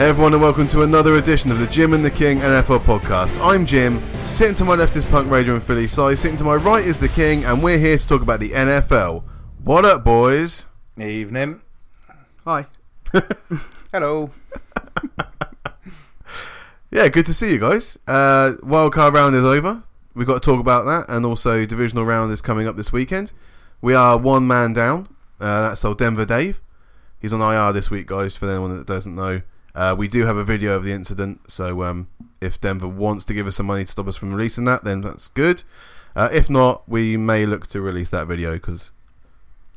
Hey everyone, and welcome to another edition of the Jim and the King NFL podcast. I'm Jim. Sitting to my left is Punk Raider and Philly Si. Sitting to my right is the King, and we're here to talk about the NFL. What up, boys? Evening. Hi. Hello. Yeah, good to see you guys. Uh, wildcard round is over. We've got to talk about that, and also divisional round is coming up this weekend. We are one man down. Uh, that's old Denver Dave. He's on IR this week, guys. For anyone that doesn't know, uh, we do have a video of the incident. So um, if Denver wants to give us some money to stop us from releasing that, then that's good. Uh, if not, we may look to release that video because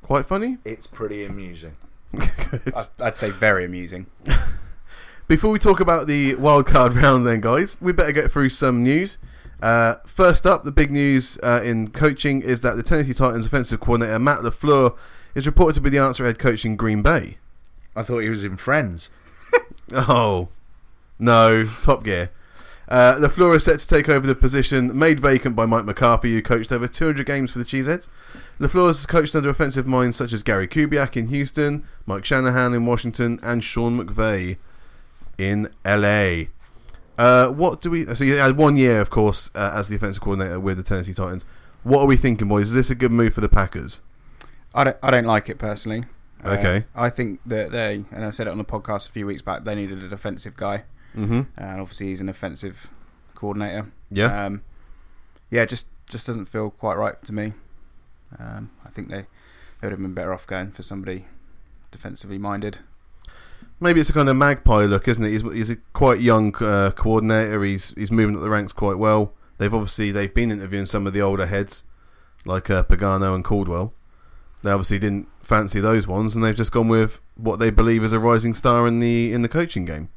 quite funny. It's pretty amusing. I'd say very amusing. Before we talk about the wildcard round, then, guys, we better get through some news. Uh, first up, the big news uh, in coaching is that the Tennessee Titans offensive coordinator Matt LaFleur is reported to be the answer head coach in Green Bay. I thought he was in Friends. Oh, no, Top Gear. Uh, LaFleur is set to take over the position made vacant by Mike McCarthy, who coached over 200 games for the Cheeseheads. LaFleur has coached under offensive minds such as Gary Kubiak in Houston, Mike Shanahan in Washington, and Sean McVay in LA. Uh, what do we? So he had one year, of course, uh, as the offensive coordinator with the Tennessee Titans. What are we thinking, boys? Is this a good move for the Packers? I don't, I don't like it personally. Uh, Okay. I think that they, and I said it on the podcast a few weeks back, they needed a defensive guy. Mm-hmm. And obviously he's an offensive coordinator. Yeah. Um, yeah, just just doesn't feel quite right to me. Um, I think they, they would have been better off going for somebody defensively minded. Maybe it's a kind of magpie look, isn't it? He's, he's a quite young uh, coordinator. He's he's moving up the ranks quite well. They've obviously they've been interviewing some of the older heads, like uh, Pagano and Caldwell. They obviously didn't fancy those ones, and they've just gone with what they believe is a rising star in the in the coaching game.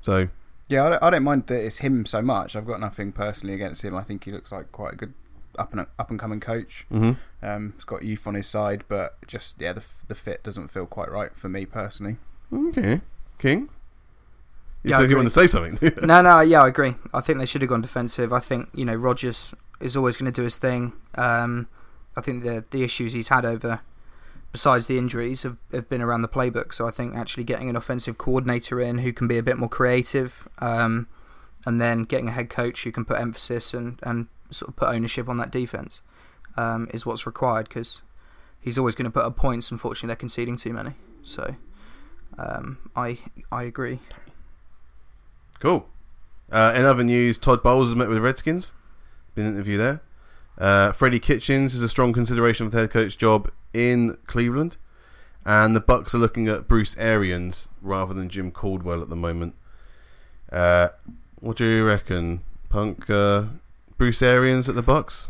So Yeah, I don't, I don't mind that it's him so much. I've got nothing personally against him. I think he looks like quite a good up and up and coming coach. mhm. Um, he's got youth on his side, but just yeah, the the fit doesn't feel quite right for me personally. okay, King. You Yeah, I said you want to say something. no, no, yeah, I agree. I think they should have gone defensive. I think you know Rodgers is always going to do his thing. Um, I think the the issues he's had over, besides the injuries, have, have been around the playbook. So I think actually getting an offensive coordinator in who can be a bit more creative, um, and then getting a head coach who can put emphasis and and sort of put ownership on that defense, um, is what's required because he's always going to put up points. Unfortunately, they're conceding too many. So um, I I agree. Cool. Uh, in other news, Todd Bowles has met with the Redskins. Been an interview there. Uh, Freddie Kitchens is a strong consideration for the head coach job in Cleveland, and the Bucs are looking at Bruce Arians rather than Jim Caldwell at the moment. Uh, what do you reckon, Punk? Uh, Bruce Arians at the Bucs?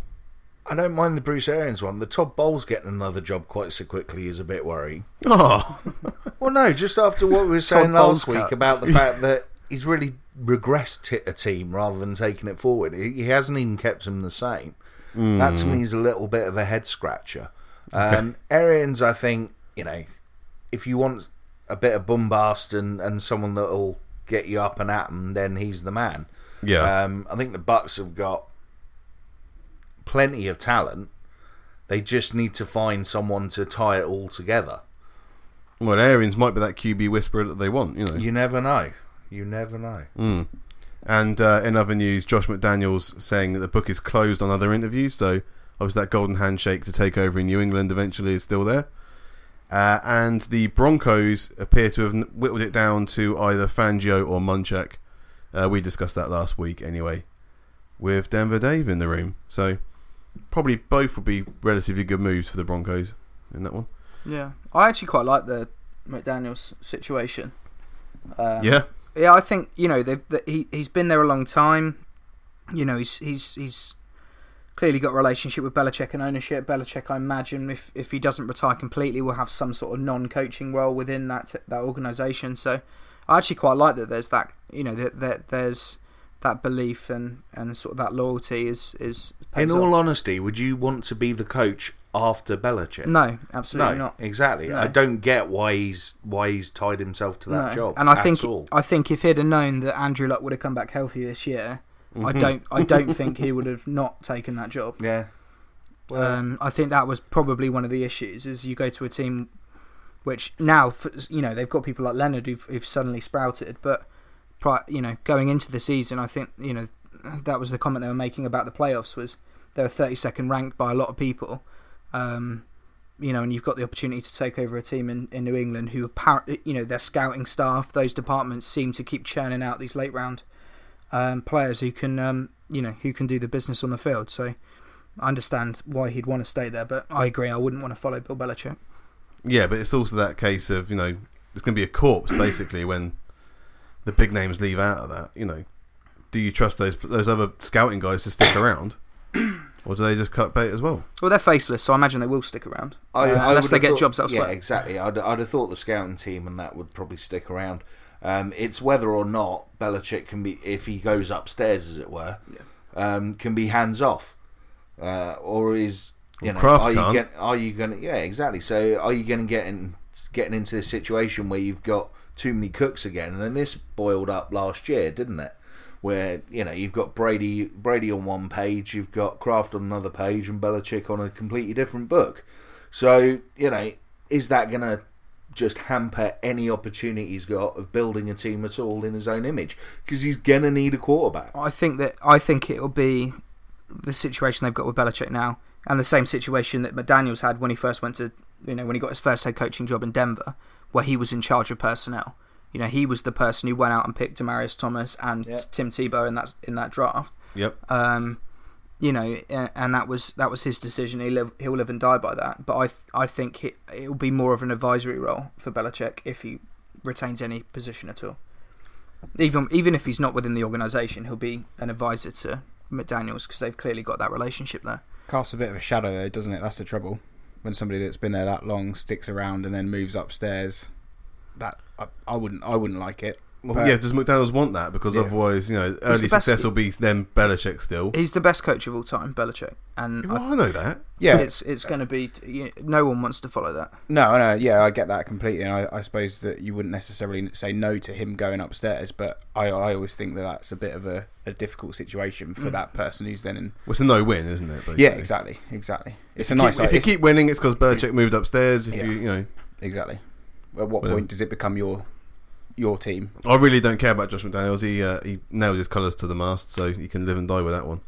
I don't mind the Bruce Arians one. The Todd Bowles getting another job quite so quickly is a bit worrying. Oh, Well, no, just after what we were saying Bowles last week cut. about the fact that he's really regressed a team rather than taking it forward. He, he hasn't even kept them the same. That to me is a little bit of a head scratcher. Um, Arians, I think, you know, if you want a bit of bombast and, and someone that'll get you up and at him, then he's the man. yeah. Um, I think the Bucs have got plenty of talent. They just need to find someone to tie it all together. well, Arians might be that QB whisperer that they want, you know. You never know. You never know. Mm. And uh, in other news, Josh McDaniels saying that the book is closed on other interviews. So obviously that golden handshake to take over in New England eventually is still there. Uh, and the Broncos appear to have whittled it down to either Fangio or Munchak. Uh, we discussed that last week anyway, with Denver Dave in the room. So probably both would be relatively good moves for the Broncos in that one. Yeah, I actually quite like the McDaniel's situation. Um, yeah, yeah, I think you know they've, that he he's been there a long time. You know, he's he's he's clearly got a relationship with Belichick and ownership. Belichick, I imagine, if if he doesn't retire completely, will have some sort of non-coaching role within that that organisation. So, I actually quite like that. There's that you know that, that there's that belief and and sort of that loyalty is is. In all off. honesty, would you want to be the coach after Belichick? no, absolutely no, not. exactly. No. I don't get why he's why he's tied himself to that No. job. And I think all. I think if he'd have known that Andrew Luck would have come back healthy this year, Mm-hmm. I don't I don't think he would have not taken that job. yeah. Well, Um, I think that was probably one of the issues. Is you go to a team which now you know they've got people like Leonard who've, who've suddenly sprouted, but you know, going into the season, I think you know that was the comment they were making about the playoffs was they were 32nd ranked by a lot of people. Um, you know, and you've got the opportunity to take over a team in, in New England who, appar- you know, their scouting staff, those departments seem to keep churning out these late round um, players who can, um, you know, who can do the business on the field. So I understand why he'd want to stay there, but I agree, I wouldn't want to follow Bill Belichick. Yeah, but it's also that case of you know it's going to be a corpse basically when the big names leave out of that. You know, do you trust those those other scouting guys to stick around, or do they just cut bait as well? Well, they're faceless, so I imagine they will stick around I- uh, I unless they get thought- jobs elsewhere. Yeah, exactly. I'd, I'd have thought the scouting team and that would probably stick around. Um, it's whether or not Belichick can be, if he goes upstairs, as it were, um, can be hands off, uh, or is you Well, know, are you can't. get, are you going to yeah exactly? So are you going to get in getting into this situation where you've got too many cooks again? And then this boiled up last year, didn't it? Where you know you've got Brady Brady on one page, you've got Kraft on another page, and Belichick on a completely different book. So you know, is that going to just hamper any opportunity he's got of building a team at all in his own image? Because he's going to need a quarterback. I think that I think it'll be the situation they've got with Belichick now, and the same situation that McDaniels had when he first went to, you know, when he got his first head coaching job in Denver, where he was in charge of personnel. You know, he was the person who went out and picked Demaryius Thomas and Yeah. Tim Tebow in that in that draft. Yep. Um, you know, and that was that was his decision. He live he'll live and die by that. But I th- I think it it will be more of an advisory role for Belichick if he retains any position at all. Even even if he's not within the organisation, he'll be an advisor to McDaniels because they've clearly got that relationship there. Casts a bit of a shadow though, doesn't it? That's the trouble. When somebody that's been there that long sticks around and then moves upstairs, that I, I wouldn't I wouldn't like it. Well, But- yeah, does McDonald's want that? Because Yeah. otherwise, you know, early best- success will be then Belichick still. He's the best coach of all time, Belichick, and Well, I, I know that. Yeah, it's it's going to be you no one wants to follow that. No, no, yeah, I get that completely, and I, I suppose that you wouldn't necessarily say no to him going upstairs, but I, I always think that that's a bit of a, a difficult situation for mm. that person who's then in. Well, it's a no-win, isn't it? basically? Yeah, exactly, exactly. It's a Keep- nice. if you keep winning, it's because Belichick moved upstairs. If Yeah. you, you know, exactly. At what Well- point does it become your your team? I really don't care about Josh McDaniels. He uh, he nailed his colours to the mast, so you can live and die with that one.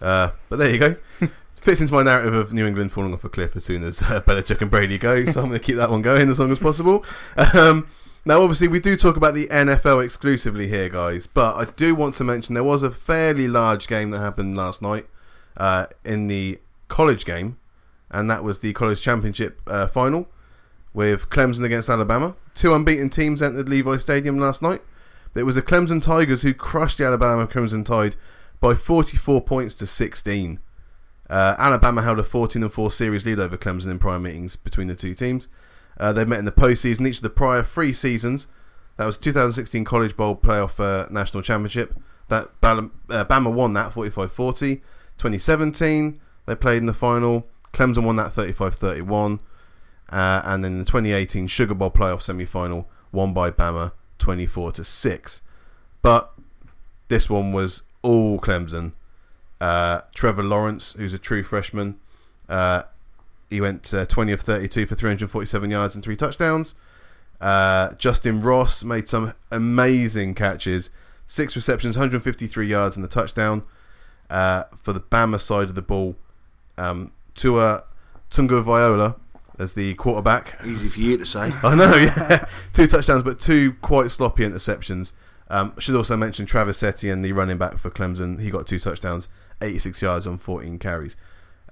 Uh, but there you go. it Fits into my narrative of New England falling off a cliff as soon as uh, Belichick and Brady go, so I'm going to keep that one going as long as possible. Um, now, obviously, we do talk about the NFL exclusively here, guys, but I do want to mention there was a fairly large game that happened last night uh, in the college game, and that was the college championship uh, final with Clemson against Alabama. Two unbeaten teams entered Levi Stadium last night. It was the Clemson Tigers who crushed the Alabama Crimson Tide by 44 points to 16. Uh, Alabama held a 14 and 4 series lead over Clemson in prior meetings between the two teams. Uh, they've met in the postseason each of the prior three seasons. That was 2016 College Bowl playoff uh, national championship. That uh, Bama won that 45-40. 2017 they played in the final. Clemson won that 35-31. Uh, and then the 2018 Sugar Bowl playoff semi-final won by Bama 24 to 6. But this one was all Clemson. Uh, Trevor Lawrence, who's a true freshman, uh, he went uh, 20 of 32 for 347 yards and three touchdowns. Uh, Justyn Ross made some amazing catches, six receptions, 153 yards and a touchdown. Uh, for the Bama side of the ball, um, Tua Tunga Viola as the quarterback. Easy for you to say. I know, yeah. two touchdowns, but two quite sloppy interceptions. Um, should also mention Travis Etienne, the running back for Clemson. He got two touchdowns, 86 yards on 14 carries.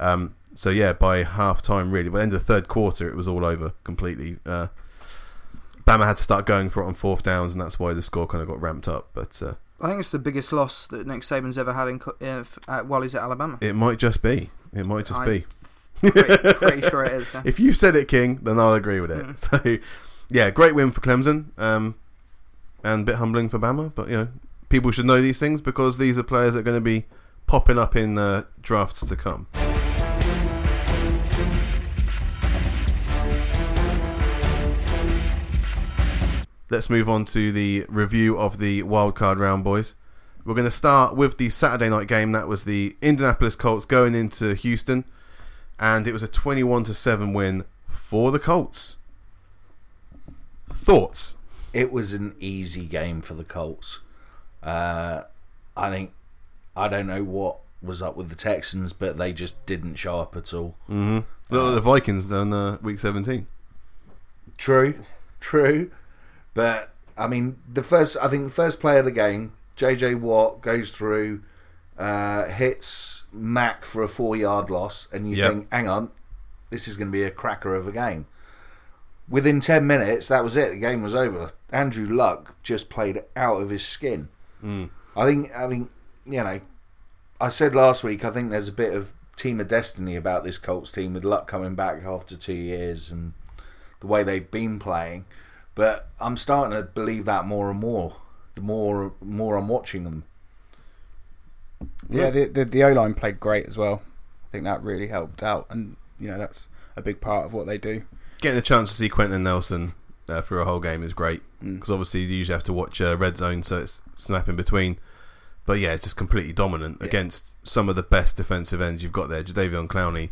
Um, so, yeah, by half time, really, by the end of the third quarter, it was all over completely. Uh, Bama had to start going for it on fourth downs, and that's why the score kind of got ramped up. But uh, I think it's the biggest loss that Nick Saban's ever had in co- uh, f- uh, while he's at Alabama. it might just be. It might just I- be. Pretty, pretty sure it is. yeah. If you said it, King, then I'll agree with it. Mm. So, yeah, great win for Clemson, um, and a bit humbling for Bama. But you know, people should know these things because these are players that are going to be popping up in uh, drafts to come. Let's move on to the review of the wildcard round, boys. We're going to start with the Saturday night game. That was the Indianapolis Colts going into Houston and it was a 21 to 7 win for the Colts. Thoughts? It was an easy game for the Colts. Uh, I think I don't know what was up with the Texans, but they just didn't show up at all. Mm-hmm. At the Vikings done uh, week 17. True, true, but I mean the first. I think the first play of the game, JJ Watt goes through, uh, hits Mack for a four-yard loss, and you Yep. think, "Hang on, this is going to be a cracker of a game." Within ten minutes, that was it. The game was over. Andrew Luck just played out of his skin. Mm. I think. I think you know. I said last week. I think there's a bit of team of destiny about this Colts team with Luck coming back after two years and the way they've been playing. But I'm starting to believe that more and more. The more more I'm watching them. Yeah, the the, the O line played great as well. I think that really helped out, and you know that's a big part of what they do. Getting a chance to see Quenton Nelson uh, for a whole game is great Mm. because obviously you usually have to watch uh, red zone, so it's snap in between. But yeah, it's just completely dominant Yeah. against some of the best defensive ends you've got there. Jadeveon Clowney,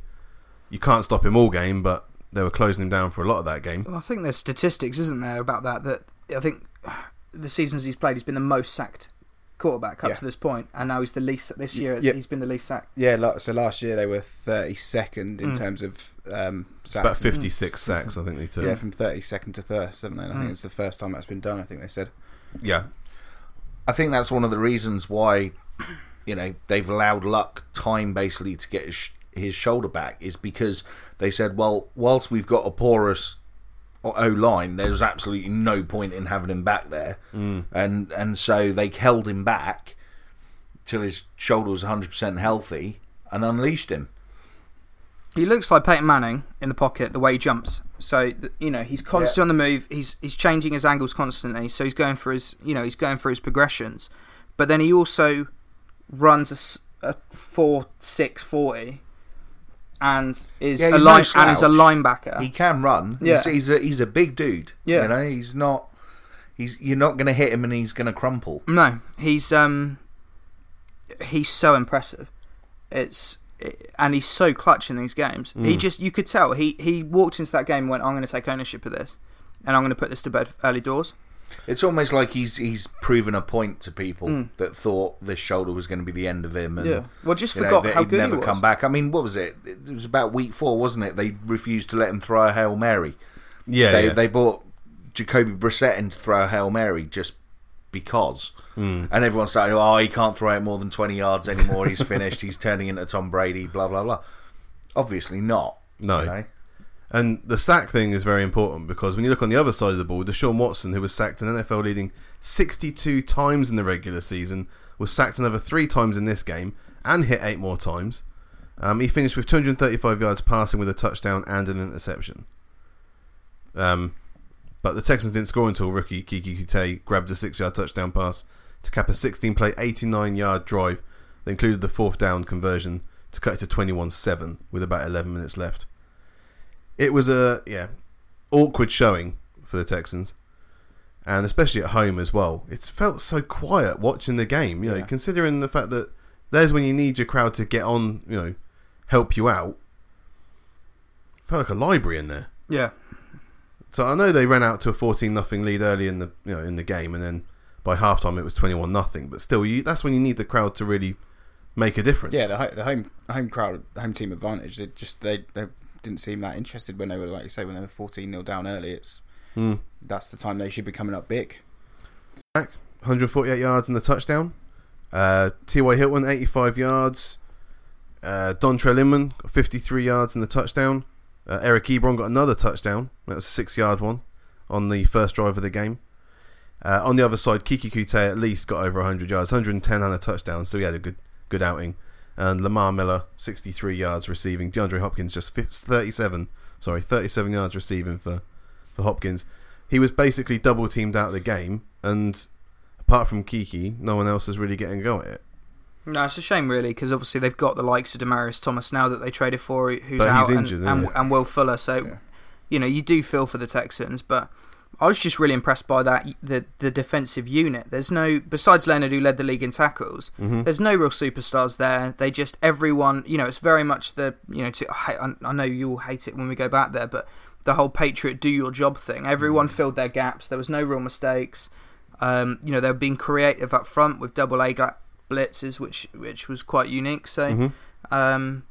you can't stop him all game, but they were closing him down for a lot of that game. Well, I think there's statistics, isn't there, about that? That I think the seasons he's played, he's been the most sacked quarterback up Yeah. to this point, and now he's the least. This year, Yeah. he's been the least sacked. Yeah, so last year they were 32nd in Mm. terms of um, sacks. About 56 sacks, I think they took. Yeah, from 32nd to third, seven. I Mm. think it's the first time that's been done. I think they said. yeah. I think that's one of the reasons why, you know, they've allowed Luck time basically to get his, his shoulder back is because they said, well, whilst we've got a porous O line, there's absolutely no point in having him back there, Mm. and and so they held him back till his shoulder was 100 percent healthy and unleashed him. He looks like Peyton Manning in the pocket, the way he jumps. So you know he's constantly on the move. He's he's changing his angles constantly. So he's going for his you know he's going for his progressions, but then he also runs a four six forty, and is Yeah, a he's no line and is a linebacker. He can run. Yeah. He's, he's a he's a big dude. Yeah. you know, he's not. He's you're not going to hit him and he's going to crumple. No, he's um, he's so impressive. It's and he's so clutch in these games. He Mm. just you could tell he he walked into that game and went, "I'm going to take ownership of this, and I'm going to put this to bed early doors." It's almost like he's he's proven a point to people Mm. that thought this shoulder was going to be the end of him, and well, just you know, forgot that how he'd good never he was. come back. I mean, what was it? It was about week four, wasn't it? They refused to let him throw a hail mary. Yeah, they yeah. they brought Jacoby Brissett in to throw a hail mary just because. Mm. And everyone's saying, "Oh, he can't throw it more than twenty yards anymore. He's finished. He's turning into Tom Brady." Blah blah blah. Obviously not. No. you know? And the sack thing is very important because when you look on the other side of the ball, Deshaun Watson, who was sacked an NFL leading 62 times in the regular season, was sacked another three times in this game and hit eight more times. Um, he finished with 235 yards passing with a touchdown and an interception. Um, but the Texans didn't score until rookie Keke Coutee grabbed a six yard touchdown pass to cap a 16 play, 89 yard drive that included the fourth down conversion to cut it to 21 7 with about 11 minutes left it was a yeah awkward showing for the Texans, and especially at home as well. It's felt so quiet watching the game. You know, Yeah. considering the fact that there's when you need your crowd to get on. You know, help you out. Felt like a library in there. Yeah, So I know they ran out to a fourteen nothing lead early in the you know in the game, and then by halftime it was twenty one nothing. But still, you that's when you need the crowd to really make a difference. Yeah, the, the home home crowd, home team advantage. They just they, they didn't seem that interested when they were like you say when they were fourteen nil down early. It's Hmm. that's the time they should be coming up big. 148 yards and the touchdown. Uh, T.Y. Hilton, 85 yards. Uh, Dontrelle Inman, 53 yards and the touchdown. Uh, Eric Ebron got another touchdown. That was a six yard one on the first drive of the game. Uh, on the other side, Keke Coutee at least got over 100 yards, 110 and a touchdown, so he had a good good outing. And Lamar Miller, 63 yards receiving. DeAndre Hopkins just 37, sorry, 37 yards receiving for, for Hopkins. He was basically double teamed out of the game, and apart from Keke, no one else is really getting a go at it. no, it's a shame really because obviously they've got the likes of Demaryius Thomas now that they traded for, who's But out, he's and- injured, and, isn't and Will Fuller. So Yeah. you know you do feel for the Texans, but I was just really impressed by that the the defensive unit. There's no besides Leonard who led the league in tackles. Mm-hmm. There's no real superstars there. They just everyone, you know, it's very much the you know. To, I, I know you all hate it when we go back there, but the whole Patriot do your job thing. Everyone filled their gaps. There was no real mistakes. Um, you know, they were being creative up front with double A blitzes, which which was quite unique. So, Mhm. um,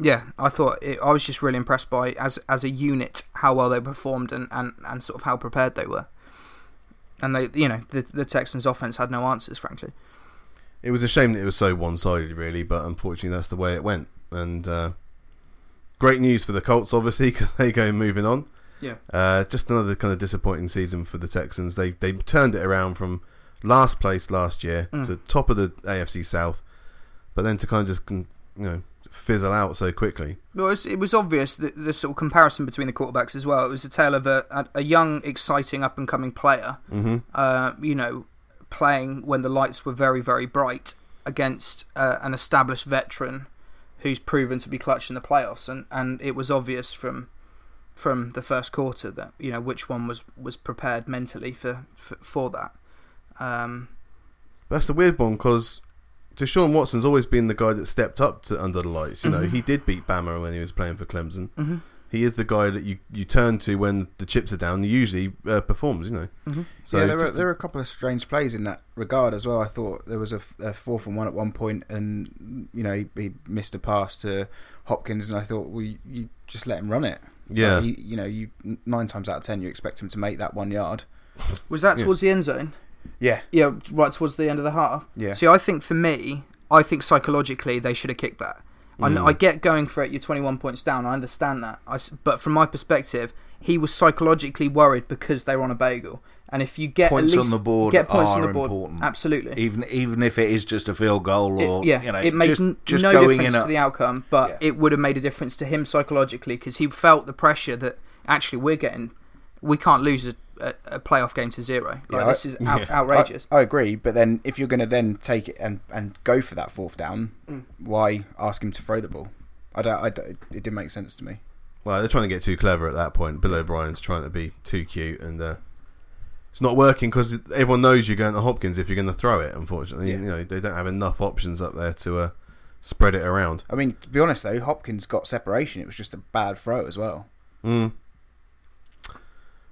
yeah, I thought it, I was just really impressed by as as a unit how well they performed and, and, and sort of how prepared they were. And they, you know, the the Texans' offense had no answers, frankly. It was a shame that it was so one-sided, really, but unfortunately, that's the way it went. And uh, great news for the Colts, obviously, because they go moving on. Yeah. Uh, just another kind of disappointing season for the Texans. They they turned it around from last place last year Mm. to top of the AFC South, but then to kind of just you know fizzle out so quickly. Well, it was, it was obvious that the sort of comparison between the quarterbacks as well. It was a tale of a, a, young, exciting, up and coming player, hmm uh, you know, playing when the lights were very, very bright against uh, an established veteran who's proven to be clutch in the playoffs, and, and it was obvious from from the first quarter that you know which one was, was prepared mentally for for, for that. Um, That's the weird one because Deshaun Watson's always been the guy that stepped up to under the lights. You know, Mhm. he did beat Bama when he was playing for Clemson. mhm, He is the guy that you, you turn to when the chips are down. He usually uh, performs. You know, mhm. so yeah, there were, there were a couple of strange plays in that regard as well. I thought there was a fourth and one at one point, and you know he, he missed a pass to Hopkins, and I thought, well, you, you just let him run it. yeah, Like, he, you know, you nine times out of ten you expect him to make that one yard. Was that Yeah. towards the end zone? Yeah, Yeah, right towards the end of the half. yeah. See, I think for me, I think psychologically they should have kicked that. I, Mm. I get going for it. You're 21 points down. I understand that. I but from my perspective, he was psychologically worried because they were on a bagel. And if you get Points on the board get points on the board, important. absolutely. even even if it is just a field goal It- or yeah, you know, it makes just, n- just no difference to a, the outcome, but Yeah. it would have made a difference to him psychologically because he felt the pressure that actually we're getting, we can't lose a, a, a playoff game to zero. Like Yeah, this is out, yeah. outrageous. I, I agree, but then if you're going to then take it and, and go for that fourth down, Mm. why ask him to throw the ball? I don't. I don't it didn't make sense to me. well, they're trying to get too clever at that point. Bill O'Brien's trying to be too cute, and uh, it's not working because everyone knows you're going to Hopkins if you're going to throw it. Unfortunately, Yeah. you know they don't have enough options up there to uh, spread it around. I mean, to be honest though, Hopkins got separation. It was just a bad throw as well. Mm.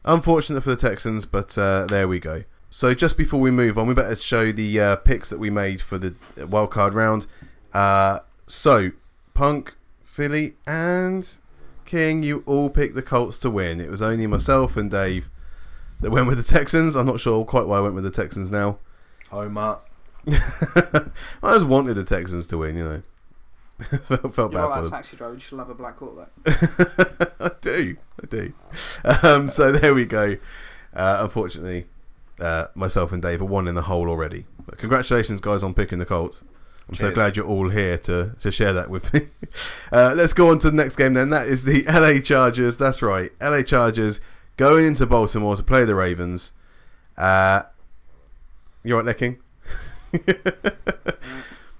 Unfortunate for the Texans, but uh, there we go. So just before we move on, we better show the uh, picks that we made for the wildcard round. Uh, so, Punk, Philly, and King, you all picked the Colts to win. It was only myself and Dave that went with the Texans. I'm not sure quite why I went with the Texans now. Homer. I just wanted the Texans to win, you know. felt felt You're bad like for them. taxi driver. You should have a black quarterback. I do, I do. Um, so there we go. Uh, unfortunately, uh, myself and Dave are one in the hole already. But congratulations, guys, on picking the Colts. I'm so glad you're all here to, to share that with me. Uh, let's go on to the next game then. That is the LA Chargers. That's right, LA Chargers going into Baltimore to play the Ravens. Uh, you right, Necking?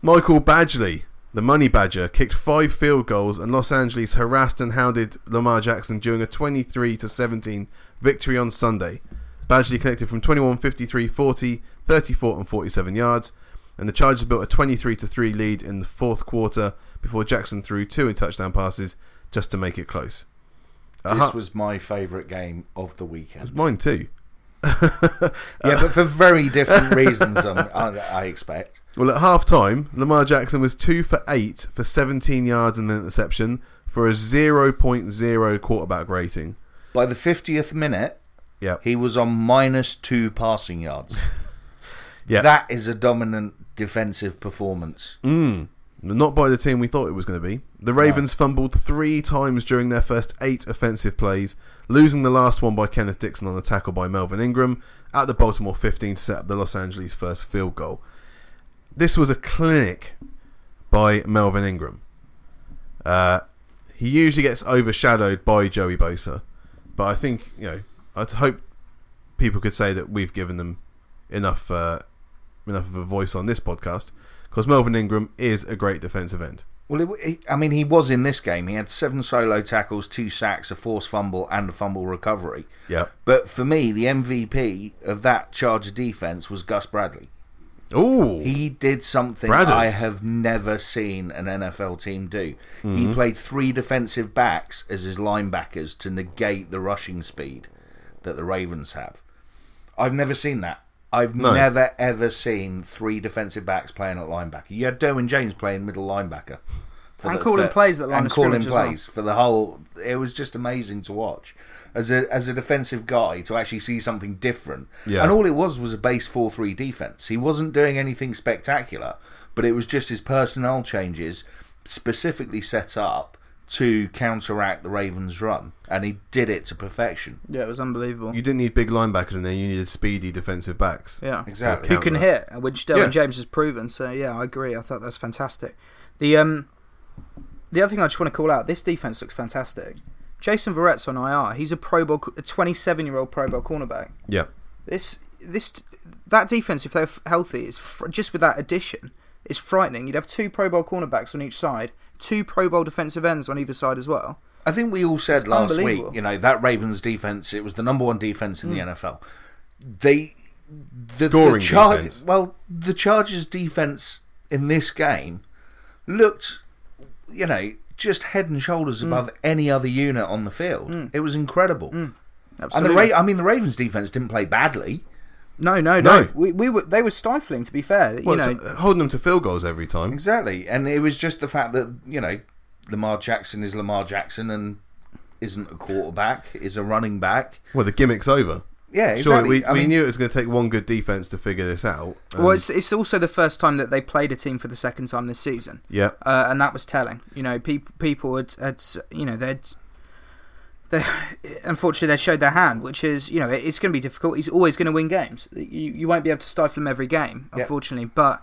Michael Badgley, the money badger, kicked five field goals, and Los Angeles harassed and hounded Lamar Jackson during a 23 to 17 victory on Sunday. Badgley connected from 21, 53, 40, 34, and 47 yards, and the Chargers built a 23 to 3 lead in the fourth quarter before Jackson threw two in touchdown passes just to make it close. This Uh-huh. was my favourite game of the It was weekend. mine too. Yeah, but for very different reasons, um, I, I expect. Well, at half time, Lamar Jackson was 2 for 8 for 17 yards and an interception for a 0.0 quarterback rating. By the 50th minute, Yep. he was on minus two passing yards. Yeah. That is a dominant defensive performance. Mm. Not by the team we thought it was going to be. The Ravens fumbled three times during their first eight offensive plays, losing the last one by Kenneth Dixon on a tackle by Melvin Ingram at the Baltimore 15 to set up the Los Angeles first field goal. This was a clinic by Melvin Ingram. Uh, he usually gets overshadowed by Joey Bosa, but I think you know I'd hope people could say that we've given them enough uh, enough of a voice on this podcast because Melvin Ingram is a great defensive end. Well, it, I mean, he was in this game. He had seven solo tackles, two sacks, a forced fumble, and a fumble recovery. Yeah. But for me, the MVP of that Charger defense was Gus Bradley. Ooh. He did something Bradders. I have never seen an NFL team do. Mm-hmm. He played three defensive backs as his linebackers to negate the rushing speed that the Ravens have. I've never seen that. I've No. never ever seen three defensive backs playing at linebacker. You had Derwin James playing middle linebacker. For And calling plays at line and of calling scrimmage as well. plays for the whole. It was just amazing to watch as a as a defensive guy to actually see something different. Yeah. And all it was was a base four three defense. He wasn't doing anything spectacular, but it was just his personnel changes specifically set up to counteract the Ravens' run, and he did it to perfection. Yeah, it was unbelievable. You didn't need big linebackers in there. You needed speedy defensive backs. yeah, Exactly. who can hit, which Derwin Yeah. James has proven. So yeah, I agree. I thought that's fantastic. The um, the other thing I just want to call out: this defense looks fantastic. Jason Verrett's on IR. He's a Pro Bowl, a 27 year old Pro Bowl cornerback. Yeah. This this that defense, if they're healthy, is fr- just with that addition, is frightening. You'd have two Pro Bowl cornerbacks on each side, two Pro Bowl defensive ends on either side as well. I think we all said It's last week, you know, that Ravens defense, it was the number one defense in the Hmm. NFL. They the, Scoring the Char- defense. Well, the Chargers defense in this game looked, you know, just head and shoulders Hmm. above any other unit on the field. It was incredible. And the Absolutely. Ra- I mean, the Ravens defense didn't play badly. no, no, no, No. We, we were they were stifling. To be fair, Well, you know, t- holding them to field goals every time. Exactly, and it was just the fact that you know Lamar Jackson is Lamar Jackson and isn't a quarterback, is a running back. Well, the gimmick's over. Yeah, exactly. we, I we mean, knew it was going to take one good defense to figure this out. Um, well, it's, it's also the first time that they played a team for the second time this season. yeah, uh, and that was telling. You know, people people had, had you know they'd. They, unfortunately, they showed their hand, which is, you know, it- it's going to be difficult. He's always going to win games. You, you won't be able to stifle him every game, unfortunately. But,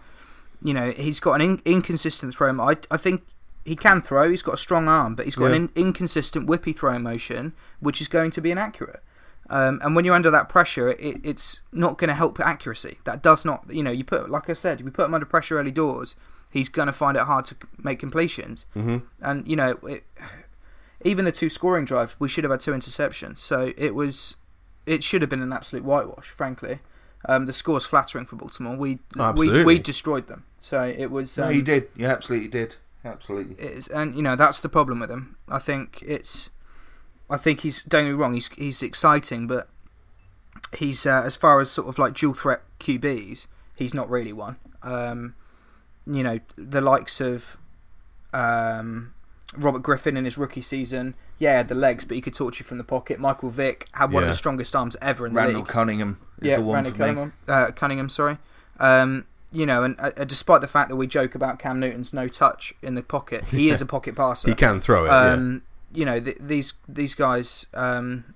you know, he's got an in, inconsistent throw. I, I think he can throw. He's got a strong arm, but he's got Yeah. an in, inconsistent whippy throwing motion, which is going to be inaccurate. Um, and when you're under that pressure, it, it's not going to help accuracy. That does not, you know, you put, like I said, we put him under pressure early doors. He's going to find it hard to make completions. hmm And you know, it, even the two scoring drives, we should have had two interceptions. So it was, it should have been an absolute whitewash. Frankly, um, the score's flattering for Baltimore. We we, Absolutely. we destroyed them. So it was. no, Um, you did. You absolutely did. Absolutely. it's, and you know that's the problem with him. I think it's, I think he's don't get me wrong. He's he's exciting, but he's uh, as far as sort of like dual threat QBs, he's not really one. Um, you know the likes of um, Robert Griffin in his rookie season. Yeah, had the legs, but he could torture you from the pocket. Michael Vick had one of the strongest arms ever in the Randall league Cunningham is yeah, the one Randy for Cunningham. me. Uh, Cunningham, sorry. Um, you know, and uh, uh, despite the fact that we joke about Cam Newton's no touch in the pocket, he is a pocket passer. he can throw it. Um, You know, th- these these guys. Um,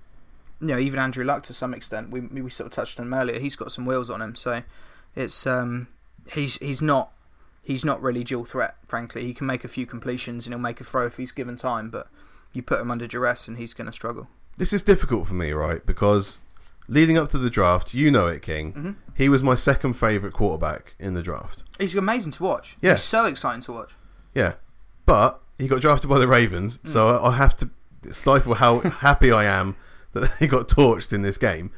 you know, even Andrew Luck to some extent. We we sort of touched on him earlier. He's got some wheels on him, so it's um, he's he's not he's not really dual threat. Frankly, he can make a few completions and he'll make a throw if he's given time, but you put him under duress and he's going to struggle. This is difficult for me, right? Because leading up to the draft, you know it, King. Mhm. He was my second favourite quarterback in the draft. He's amazing to watch. Yeah. He's so exciting to watch. Yeah, but he got drafted by the Ravens, Hmm. so I I have to stifle how happy I am that he got torched in this game.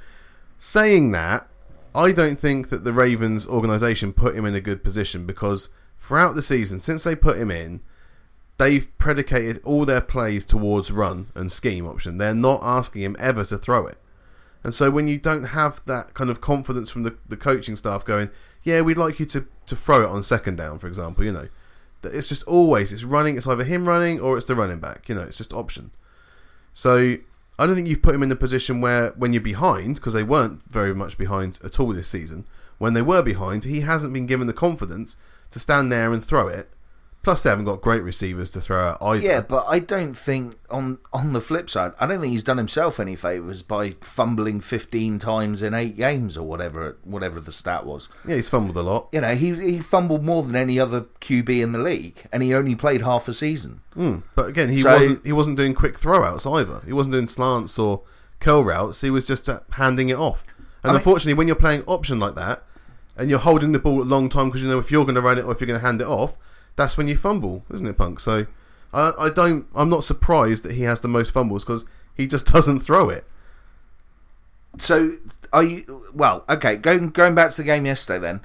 Saying that, I don't think that the Ravens organization put him in a good position because throughout the season, since they put him in, they've predicated all their plays towards run and scheme option. They're not asking him ever to throw it. And so when you don't have that kind of confidence from the, the coaching staff going, yeah, we'd like you to, to throw it on second down, for example, you know, it's just always it's running. It's either him running or it's the running back. You know, it's just option. So I don't think you've put him in a position where when you're behind, because they weren't very much behind at all this season. When they were behind, he hasn't been given the confidence to stand there and throw it. Plus, they haven't got great receivers to throw out either. Yeah, but I don't think on on the flip side, I don't think he's done himself any favors by fumbling 15 times in eight games or whatever whatever the stat was. yeah, he's fumbled a lot. You know, he he fumbled more than any other QB in the league, and he only played half a season. Mm. But again, he So- wasn't he wasn't doing quick throwouts either. He wasn't doing slants or curl routes. He was just uh, handing it off. And I mean- unfortunately, when you're playing option like that, and you're holding the ball a long time because you know if you're going to run it or if you're going to hand it off, that's when you fumble, isn't it, Punk? So I, I don't. I'm not surprised that he has the most fumbles because he just doesn't throw it. So, are you well? Okay, going going back to the game yesterday. Then,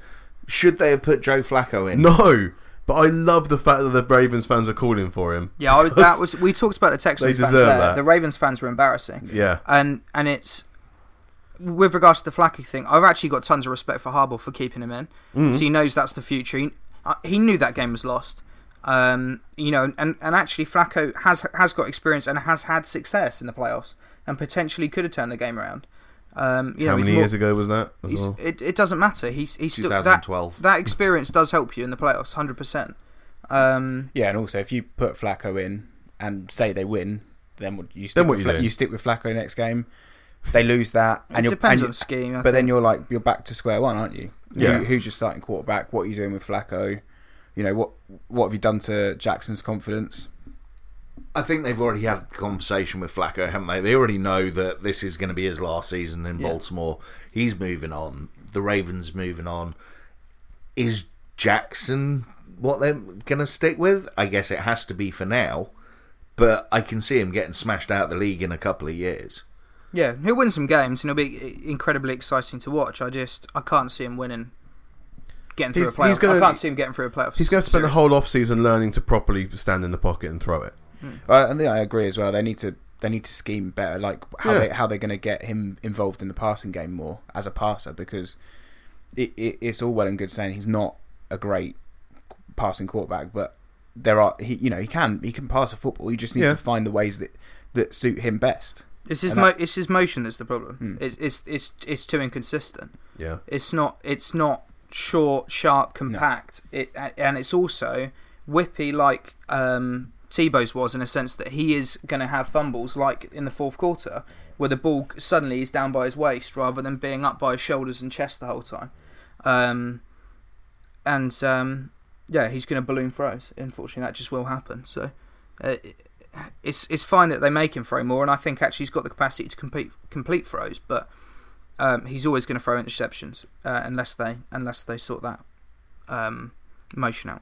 should they have put Joe Flacco in? No, but I love the fact that the Ravens fans are calling for him. Yeah, I, that was. We talked about the Texans They fans deserve there. that. The Ravens fans were embarrassing, Yeah, and and it's with regards to the Flacky thing, I've actually got tons of respect for Harbaugh for keeping him in. Mm. So he knows that's the future. He, he knew that game was lost. Um, you know, and, and actually Flacco has has got experience and has had success in the playoffs and potentially could have turned the game around. Um, you How know, he's many more- years ago was that? As well? it, it doesn't matter. He's he's still that that experience does help you in the playoffs, hundred percent. Um, Yeah, and also if you put Flacco in and say they win, then what you stick Then what with you Fla- do? you stick with Flacco next game. They lose that, and it you're depends and on the scheme. I But then you're like you're back to square one, aren't you? Yeah. Who, who's your starting quarterback? What are you doing with Flacco? You know what? What have you done to Jackson's confidence? I think they've already had a conversation with Flacco, haven't they? They already know that this is going to be his last season in Yeah. Baltimore. He's moving on. The Ravens moving on. Is Jackson what they're going to stick with? I guess it has to be for now. But I can see him getting smashed out of the league in a couple of years. Yeah, he'll win some games and it'll be incredibly exciting to watch. I just I can't see him winning, getting through He's- a playoff. he's gonna- I can't see him getting through a playoff. He's going to spend the whole off season learning to properly stand in the pocket and throw it. Uh, and yeah, I agree as well. They need to they need to scheme better, like how Yeah. they how they're going to get him involved in the passing game more as a passer because it, it, it's all well and good saying he's not a great passing quarterback, but there are he you know he can he can pass a football. You just need Yeah. to find the ways that that suit him best. It's his mo- that- it's his motion that's the problem. Hmm. It, it's it's it's too inconsistent. Yeah. It's not it's not short, sharp, compact. It and it's also whippy like um, Tebow's was in a sense that he is going to have fumbles like in the fourth quarter where the ball suddenly is down by his waist rather than being up by his shoulders and chest the whole time. Um, and um, yeah, he's going to balloon throws. Unfortunately, that just will happen. So. Uh, it's it's fine that they make him throw more, and I think actually he's got the capacity to complete complete throws, but um, he's always going to throw interceptions uh, unless they unless they sort that um, motion out.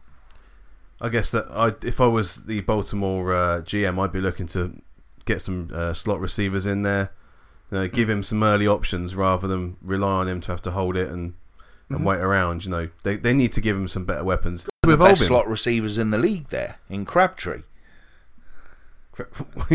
I guess that I, if I was the Baltimore uh, GM, I'd be looking to get some uh, slot receivers in there. You know, give him some early options rather than rely on him to have to hold it and, and Mhm. wait around. You know, they they need to give him some better weapons. The best Albin, slot receivers in the league there in Crabtree.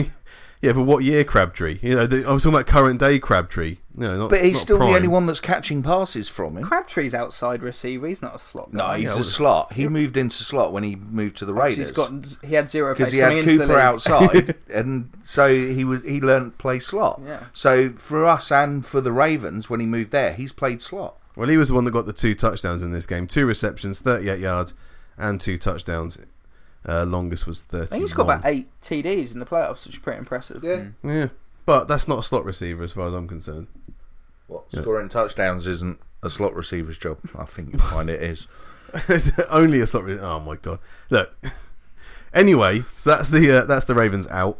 yeah, but what year Crabtree? You know, the, I was talking about current day Crabtree. You know, not, But he's not still prime. the only one that's catching passes from him. Crabtree's outside receiver. He's not a slot. No, he's Yeah, a slot. He moved into slot when he moved to the Raiders. He's got he had zero because he had coming Cooper outside, and so he was he learned to play slot. Yeah. So for us and for the Ravens, when he moved there, he's played slot. Well, he was the one that got the two touchdowns in this game. Two receptions, 38 yards, and two touchdowns. Uh, longest was 30. I think he's got about eight TDs in the playoffs, which is pretty impressive. Yeah. Yeah, but that's not a slot receiver as far as I'm concerned. What Yeah. scoring touchdowns isn't a slot receiver's job. I think you find it is. Only a slot. Re- oh my god! Look. Anyway, so that's the uh, that's the Ravens out.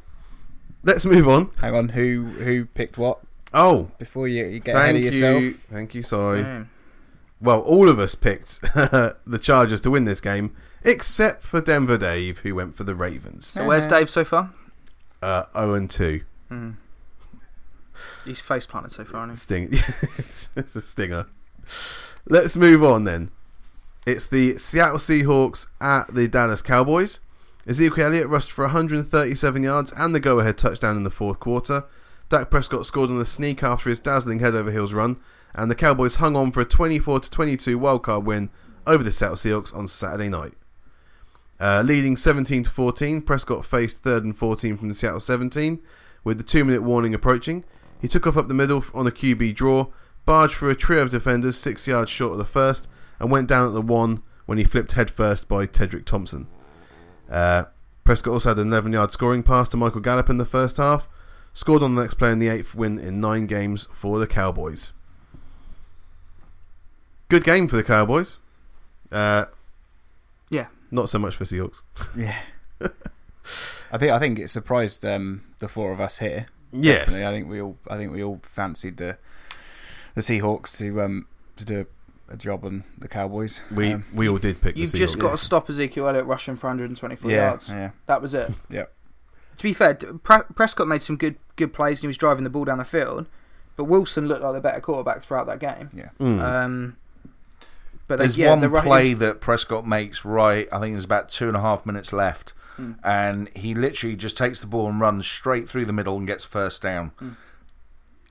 Let's move on. Hang on, who who picked what Oh, before you, you get ahead of yourself? you, thank you. Sorry. Yeah. Well, all of us picked the Chargers to win this game, except for Denver Dave, who went for the Ravens. So where's Dave so far? Uh, 0 and 2. Hmm. He's face planted so far, hasn't Sting. it's, it's a stinger. Let's move on then. It's the Seattle Seahawks at the Dallas Cowboys. Ezekiel Elliott rushed for 137 yards and the go-ahead touchdown in the fourth quarter. Dak Prescott scored on the sneak after his dazzling head-over-heels run, and the Cowboys hung on for a 24 to 22 wildcard win over the Seattle Seahawks on Saturday night. Uh, leading 17 to 14, Prescott faced third and 14 from the Seattle 17, with the two-minute warning approaching. He took off up the middle on a QB draw, barged through a trio of defenders six yards short of the first, and went down at the one when he flipped headfirst by Tedric Thompson. Uh, Prescott also had an 11 yard scoring pass to Michael Gallup in the first half, scored on the next play in the eighth win in nine games for the Cowboys. Good game for the Cowboys. Uh. Not so much for Seahawks. Yeah. I think I think it surprised um, the four of us here. Yes. Definitely. I think we all I think we all fancied the the Seahawks to um to do a, a job on the Cowboys. We Um, we all did pick You've the just got to stop Ezekiel Elliott rushing for 124 yeah, yards. yeah, That was it. yeah. To be fair, Prescott made some good good plays and he was driving the ball down the field, but Wilson looked like the better quarterback throughout that game. Mm. Um, but they- There's yeah, one the play he that Prescott makes right. I think there's about two and a half minutes left, Mm. and he literally just takes the ball and runs straight through the middle and gets first down. Mm.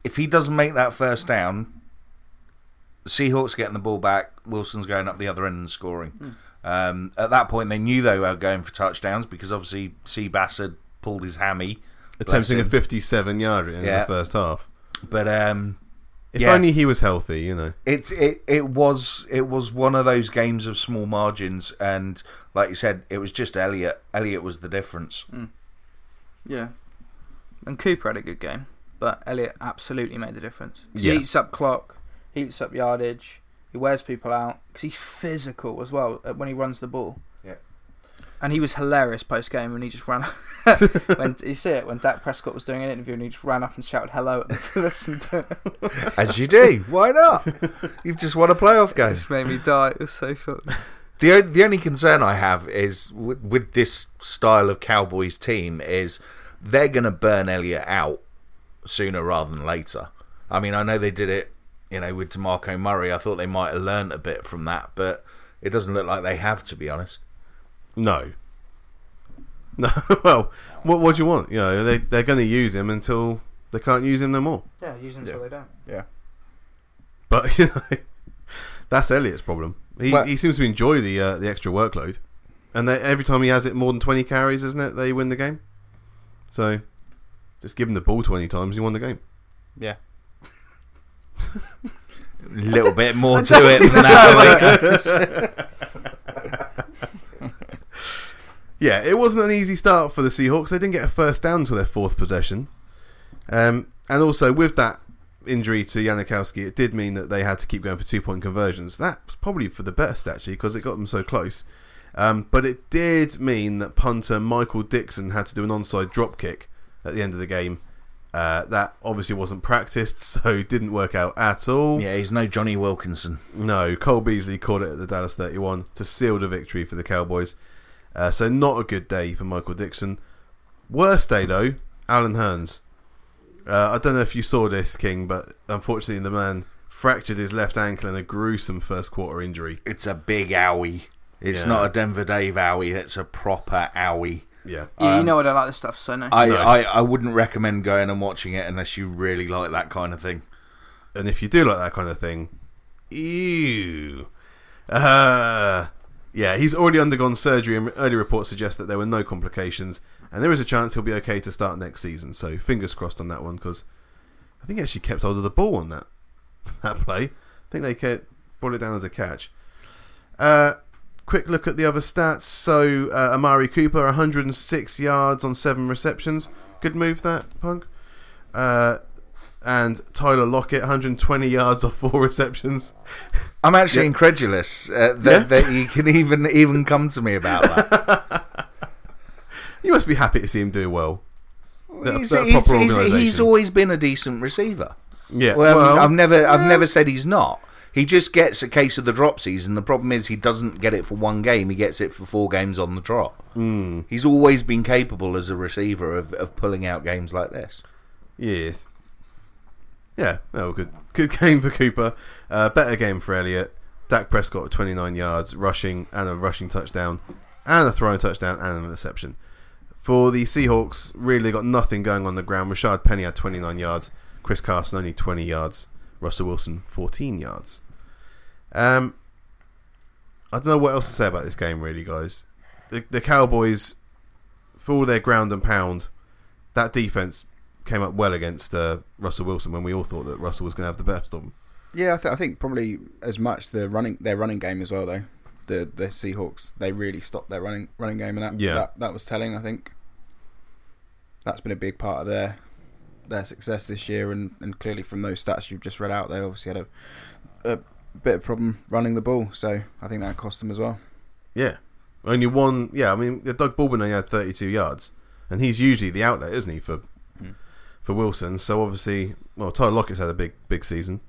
if he doesn't make that first down, the Seahawks getting the ball back, Wilson's going up the other end and scoring. Um, at that point, they knew they were going for touchdowns because obviously Seabass had pulled his hammy. Attempting a 57 yarder in Yeah. the first half. But um, If Yeah. only he was healthy, you know. It it it was it was one of those games of small margins, and like you said, it was just Elliott. Elliott was the difference. Yeah. And Cooper had a good game, but Elliott absolutely made the difference. Yeah. He eats up clock, he eats up yardage, he wears people out because he's physical as well uh, when he runs the ball. And he was hilarious post game when he just ran. when you see it when Dak Prescott was doing an interview and he just ran up and shouted hello at the listen to. As you do. Why not? You've just won a playoff game. just made me die. It was so funny. The the only concern I have is with, with this style of Cowboys team is they're going to burn Elliott out sooner rather than later. I mean, I know they did it, you know, with DeMarco Murray. I thought they might have learned a bit from that, but it doesn't look like they have, to be honest. No. No, well, what, what do you want? You know, they, they're going to use him until they can't use him no more. Yeah, use them until they don't. Yeah. But, you know, that's Elliott's problem. He, Well- he seems to enjoy the uh, the extra workload. And they, every time he has it more than 20 carries, isn't it, they win the game? So, just give him the ball 20 times, you won the game. Yeah. A little bit more to it than that's that. Yeah, it wasn't an easy start for the Seahawks. They didn't get a first down to their fourth possession. Um, and also, with that injury to Janikowski, it did mean that they had to keep going for two point conversions. That's probably for the best, actually, because it got them so close. Um, but it did mean that punter Michael Dickson had to do an onside drop kick at the end of the game. Uh, that obviously wasn't practiced, so didn't work out at all. yeah, he's no Jonny Wilkinson. No, Cole Beasley caught it at the Dallas 31 to seal the victory for the Cowboys. Uh, so not a good day for Michael Dickson. Worst day though, Allen Hurns. Uh, I don't know if you saw this, King, but unfortunately the man fractured his left ankle in a gruesome first quarter injury. It's a big owie. It's Yeah. not a Denver Dave owie. It's a proper owie. Yeah, Yeah, you Um, know I don't like this stuff, so no. I, No. I, I wouldn't recommend going and watching it unless you really like that kind of thing. and if you do like that kind of thing, ew. Uh, yeah, he's already undergone surgery, and early reports suggest that there were no complications, and there is a chance he'll be okay to start next season. So fingers crossed on that one, because I think he actually kept hold of the ball on that that play. I think they kept, brought it down as a catch. Uh, quick look at the other stats. So uh, Amari Cooper, 106 yards on seven receptions. Good move that punk. Uh, and Tyler Lockett, 120 yards off four receptions. I'm actually Yeah. incredulous uh, that, Yeah? that you can even even come to me about that. You must be happy to see him do well. He's, that he's- he's- he's always been a decent receiver. Yeah, Well, well, I've never I've yeah. never said he's not. He just gets a case of the dropsies, and the problem is he doesn't get it for one game. He gets it for four games on the trot. Mm, He's always been capable as a receiver of, of pulling out games like this. yes. Yeah, oh, good. Good game for Cooper. Uh, better game for Elliott. Dak Prescott at 29 yards, rushing and a rushing touchdown, and a throwing touchdown and an interception. For the Seahawks, really got nothing going on the ground. Rashaad Penny had 29 yards, Chris Carson only 20 yards, Russell Wilson 14 yards. Um, I don't know what else to say about this game, really, guys. The, the Cowboys, for all their ground and pound, that defense came up well against uh, Russell Wilson when we all thought that Russell was going to have the best of them. Yeah, I, th- I think probably as much the running their running game as well though. The the Seahawks they really stopped their running running game and that Yeah. that, that was telling. I think that's been a big part of their their success this year, and, and clearly from those stats you've just read out, they obviously had a a bit of problem running the ball. So I think that cost them as well. Yeah. Only one. Yeah, I mean, Doug Baldwin only had 32 yards, and he's usually the outlet, isn't he, for. For Wilson? So obviously, well, Tyler Lockett's had a big big season.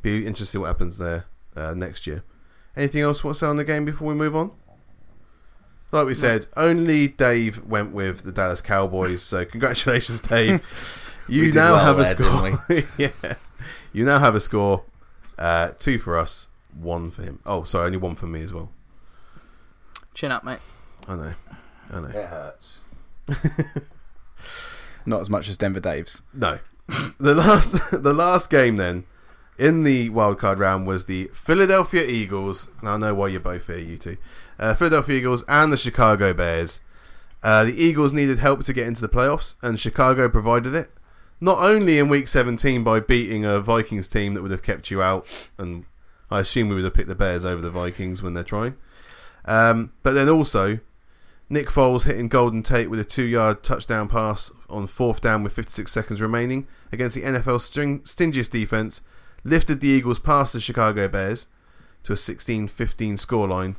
Be interesting to see what happens there uh, next year. Anything else you want to say on the game before we move on? Like we said, only Dave went with the Dallas Cowboys. So congratulations, Dave. We You did now well have a there, didn't score. yeah, you now have a score. Uh, two for us, one for him. Oh, sorry, only one for me as well. Chin up, mate. I know, I know. It hurts. Not as much as Denver Dave's. No, the last the last game then in the wildcard round was the Philadelphia Eagles. Now I know why you're both here, you two. Uh, Philadelphia Eagles and the Chicago Bears. Uh, the Eagles needed help to get into the playoffs, and Chicago provided it. Not only in Week 17 by beating a Vikings team that would have kept you out, and I assume we would have picked the Bears over the Vikings when they're trying, um, but then also Nick Foles hitting Golden Tate with a two-yard touchdown pass on fourth down with 56 seconds remaining against the NFL string, stingiest defense, lifted the Eagles past the Chicago Bears to a 16-15 scoreline,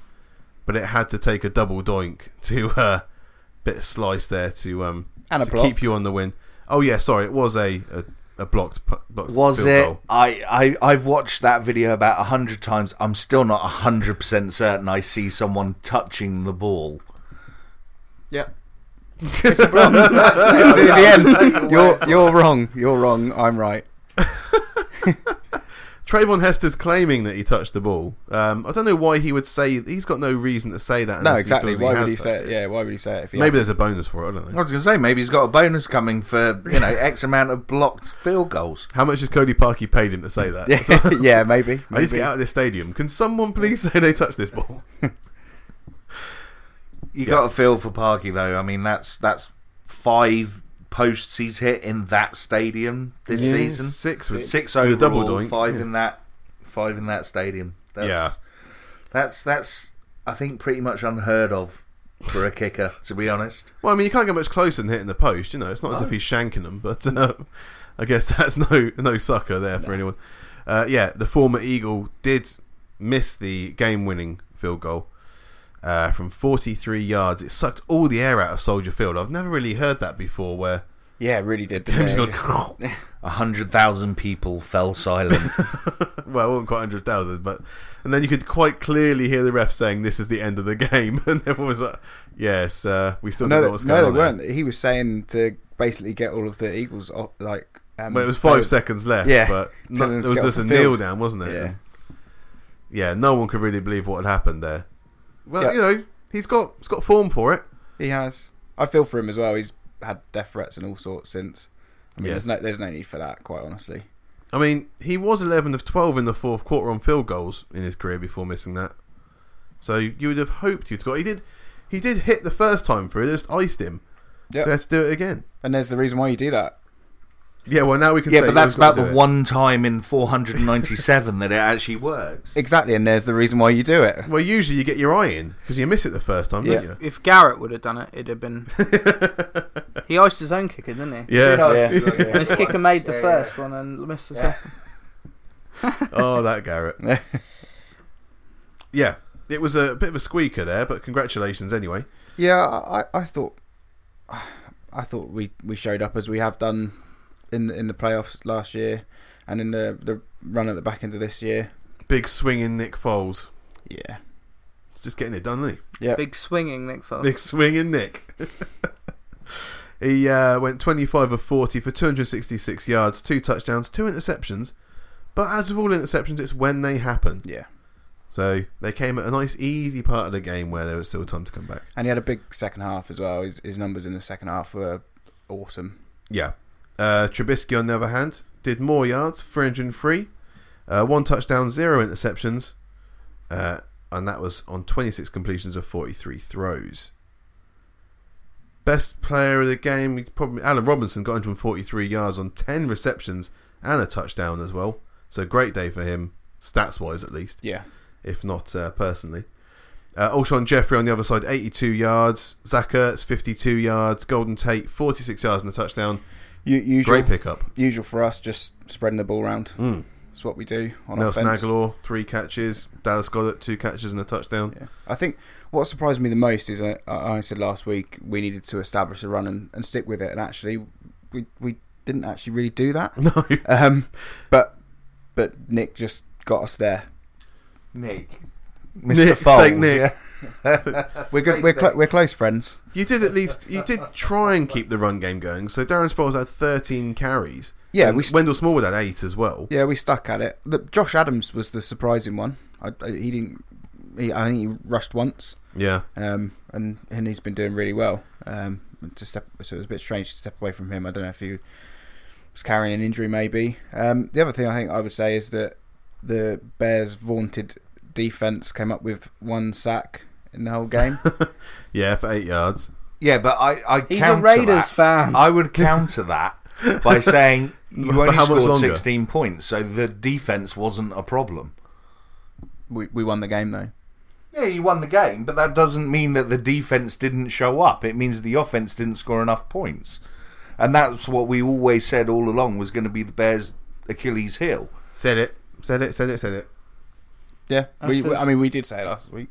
but it had to take a double doink to uh, bit of slice there to um And to block. keep you on the win. Oh yeah, sorry, it was a a, a blocked, pu- blocked Was field it? goal. I, I I've watched that video about a hundred times. I'm still not hundred percent certain. I see someone touching the ball. Yep. It's a block. The end, you're you're wrong. You're wrong. I'm right. Treyvon Hester's claiming that he touched the ball. Um, I don't know why he would say he's got no reason to say that. No, exactly. feels Why has would he say it. it? Yeah, why would he say it if he Maybe hasn't? there's a bonus for it. I don't I was going to say maybe he's got a bonus coming for you know X amount of blocked field goals. How much has Cody Parkey paid him to say that? Yeah, yeah, maybe. I need to get out of this stadium. Can someone please say they touched this ball? You got to feel for Parkey though. I mean that's that's five posts he's hit in that stadium this Yeah, season. six with Six with overall, double doink. five yeah. in that, five in that stadium. That's, Yeah. that's that's I think pretty much unheard of for a kicker, to be honest. Well, I mean, you can't get much closer than hitting the post. You know, it's not as if he's shanking them, but uh, I guess that's no no sucker there for anyone. Uh, yeah, the former Eagle did miss the game-winning field goal uh, from 43 yards. It sucked all the air out of Soldier Field. I've never really heard that before, where Yeah, it really did. didn't. A hundred thousand people fell silent. well, it wasn't quite 100,000, but and then you could quite clearly hear the ref saying, "This is the end of the game," and everyone was like, "Yes, uh, we still no, don't know they- what's no, going they on." there." weren't. He was saying to basically get all of the Eagles off, like. Um, Well, it was five players- seconds left, Yeah, but no, it was just a the kneel down, wasn't it? Yeah. yeah. No one could really believe what had happened there. Well, Yeah. you know, he's got he's got form for it. He has. I feel for him as well. He's had death threats and all sorts since. I mean, Yes. there's no there's no need for that, quite honestly. I mean, he was 11 of 12 in the fourth quarter on field goals in his career before missing that. So you would have hoped he'd got. He did. He did hit the first time through. It just iced him. Yep. So he had to do it again. And there's the reason why you do that. Yeah. Well, now we can. yeah, say but that's about the it. one time in 497 that it actually works. Exactly, and there's the reason why you do it. Well, usually you get your eye in because you miss it the first time, Yeah. don't If Garrett would have done it, it'd have been. he iced his own kicker, didn't he? you? Yeah. Yeah. And his kicker made the first one and missed the second. oh, that Garrett. Yeah, it was a bit of a squeaker there, but congratulations anyway. Yeah, I, I thought I thought we, we showed up as we have done in the, in the playoffs last year and in the, the run at the back end of this year. Big swinging Nick Foles. Yeah. It's just getting it done, isn't he? Yeah. Big swinging Nick Foles. Big swinging Nick. he uh, went 25 of 40 for 266 yards, two touchdowns, two interceptions. But as with all interceptions, it's when they happen. Yeah. So they came at a nice, easy part of the game where there was still time to come back. And he had a big second half as well. His, his numbers in the second half were awesome. Yeah. Uh, Trubisky, on the other hand, did more yards, 303, uh, one touchdown, zero interceptions, uh, and that was on 26 completions of 43 throws. Best player of the game, probably Allen Robinson got 143 yards on 10 receptions and a touchdown as well. So great day for him, stats wise at least Yeah. if not uh, personally. Uh, Alshon Jeffery on the other side, 82 yards. Zach Ertz, 52 yards. Golden Tate, 46 yards and a touchdown. U- usual, Great pickup. usual for us, just spreading the ball around. Mm. That's what we do on Nelson offense. Agholor, three catches. Dallas Goedert, two catches and a touchdown. Yeah. I think what surprised me the most is I, I said last week we needed to establish a run and, and stick with it, and actually we we didn't actually really do that. No. Um, but but Nick just got us there. Nick. Nick, Saint Nick. We're good. We're clo- we're close friends. You did at least, you did try and keep the run game going. So Darren Sproles had 13 carries. Yeah, we st- Wendell Smallwood had eight as well. Yeah, we stuck at it. Look, Josh Adams was the surprising one. I, I, he didn't. He, I think he rushed once, Yeah. um, and and he's been doing really well. Um, to step, so it was a bit strange to step away from him. I don't know if he was carrying an injury, maybe. Um, the other thing I think I would say is that the Bears' vaunted defense came up with one sack in the whole game. Yeah, for eight yards. Yeah, but I, I He's a counter Raiders that. fan. I would counter that by saying you For only how much scored longer? 16 points, so the defense wasn't a problem. we, we won the game though. Yeah, you won the game, but that doesn't mean that the defense didn't show up. It means the offense didn't score enough points. And that's what we always said all along was going to be the Bears' Achilles heel. Said it. Said it. Said it. Said it. Yeah, we, That's- I mean we did say it last week.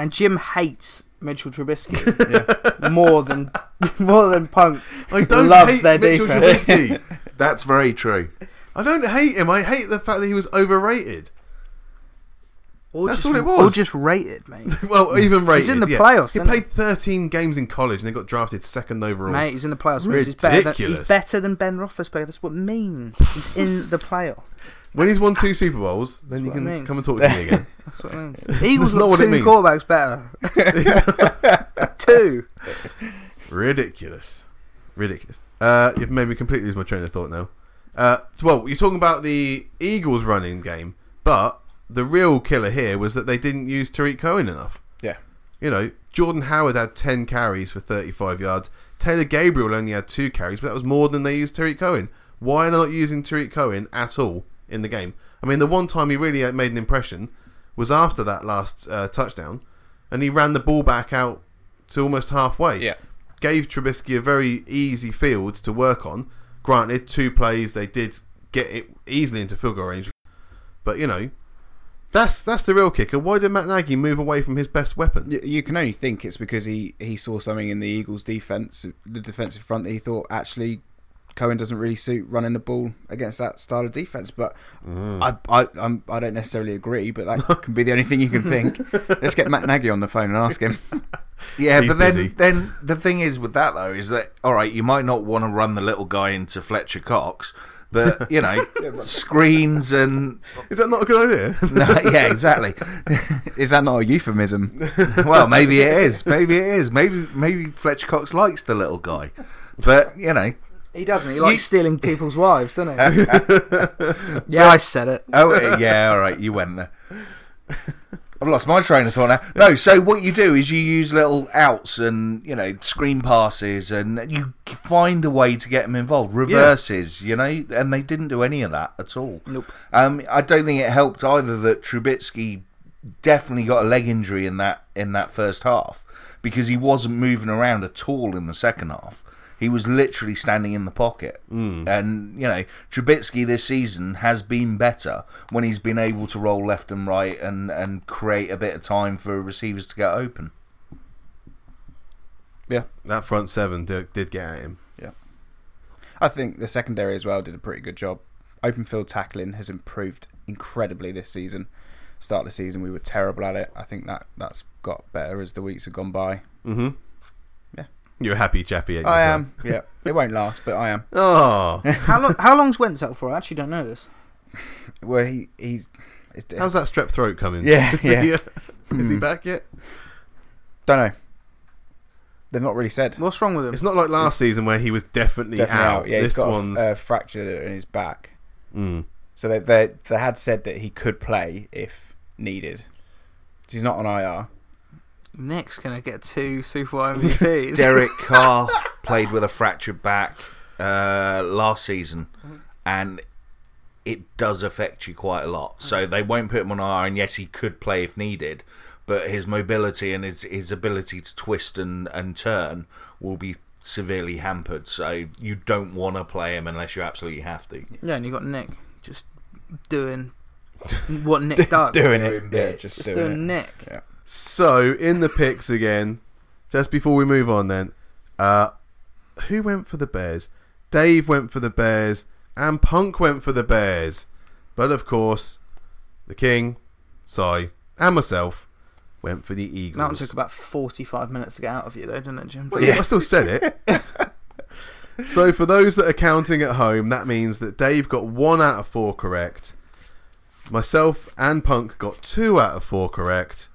And Jim hates Mitchell Trubisky more than more than Punk. I don't loves hate their Mitchell defense. Trubisky. That's very true. I don't hate him. I hate the fact that he was overrated. Or That's just, all it was. Or just rated, mate. Well, even rated. He's in the yeah. playoffs, He played 13 games in college and they got drafted second overall. mate, he's in the playoffs. Means He's better, than, Ridiculous. he's better than Ben Roethlisberger. That's what it means. He's in the playoffs. When he's won two Super Bowls, then you can come and talk to me again. That's what it means. Eagles got two quarterbacks better. two. Ridiculous. Ridiculous. Uh, you've made me completely lose my train of thought now. Uh, well, you're talking about the Eagles running game, but the real killer here was that they didn't use Tarik Cohen enough. Yeah. You know, Jordan Howard had 10 carries for 35 yards. Taylor Gabriel only had two carries, but that was more than they used Tarik Cohen. Why are they not using Tarik Cohen at all in the game? I mean, the one time he really made an impression was after that last uh, touchdown, and he ran the ball back out to almost halfway. Yeah. Gave Trubisky a very easy field to work on. Granted, two plays they did get it easily into field goal range, but you know, that's that's the real kicker. Why did Matt Nagy move away from his best weapon? Y- You can only think it's because he, he saw something in the Eagles' defense, the defensive front, that he thought actually Cohen doesn't really suit running the ball against that style of defense. But mm. I I I'm, I don't necessarily agree, but that can be the only thing you can think. Let's get Matt Nagy on the phone and ask him. Yeah, He's but then busy. then the thing is with that though is that all right, you might not want to run the little guy into Fletcher Cox, but you know screens and Is that not a good idea? no, yeah, exactly. Is that not a euphemism? Well, maybe it is. Maybe it is. Maybe maybe Fletcher Cox likes the little guy, but you know. He doesn't. He likes stealing people's wives, doesn't he? yeah, I said it. Oh yeah, all right, you went there. I've lost my train of thought now. No, so what you do is you use little outs and you know screen passes, and you find a way to get them involved. Reverses, you know, and they didn't do any of that at all. Nope. Um, I don't think it helped either that Trubisky definitely got a leg injury in that in that first half because he wasn't moving around at all in the second half. He was literally standing in the pocket. Hmm. And, you know, Trubisky this season has been better when he's been able to roll left and right and, and create a bit of time for receivers to get open. yeah, that front seven did, did get at him. Yeah. I think the secondary as well did a pretty good job. Open field tackling has improved incredibly this season. Start of the season we were terrible at it. I think that that's got better as the weeks have gone by. Mm-hmm. Yeah. You're happy chappy. ain't you, I Phil? am. Yeah, it won't last, but I am. Oh, How long? How long's Wentz out for? I actually don't know this. Well, he he's. It's, how's that strep throat coming? Yeah, yeah. Is he Hmm. back yet? Don't know. They've not really said. What's wrong with him? It's not like last season where he was definitely, Definitely out. out. Yeah, this he's got a one's. f- uh, fracture in his back. mm. So they, they they had said that he could play if needed. So he's not on IR. Nick's gonna get two Super Bowl MVPs. Derek Carr played with a fractured back uh, last season, and it does affect you quite a lot. So they won't put him on IR, and yes, he could play if needed, but his mobility and his his ability to twist and, and turn will be severely hampered. So you don't want to play him unless you absolutely have to. Yeah, and you got Nick just doing what Nick does. Doing Doing it. Yeah, just, just doing, doing it. Nick. Yeah. So in the picks again, just before we move on, then, uh, who went for the Bears? Dave went for the Bears, and Punk went for the Bears. But of course, the King, Si, and myself went for the Eagles. That one took about forty-five minutes to get out of you, though, didn't it, Jim? Well, yeah, I still said it. so for those that are counting at home, that means that Dave got one out of four correct. Myself and Punk got two out of four correct.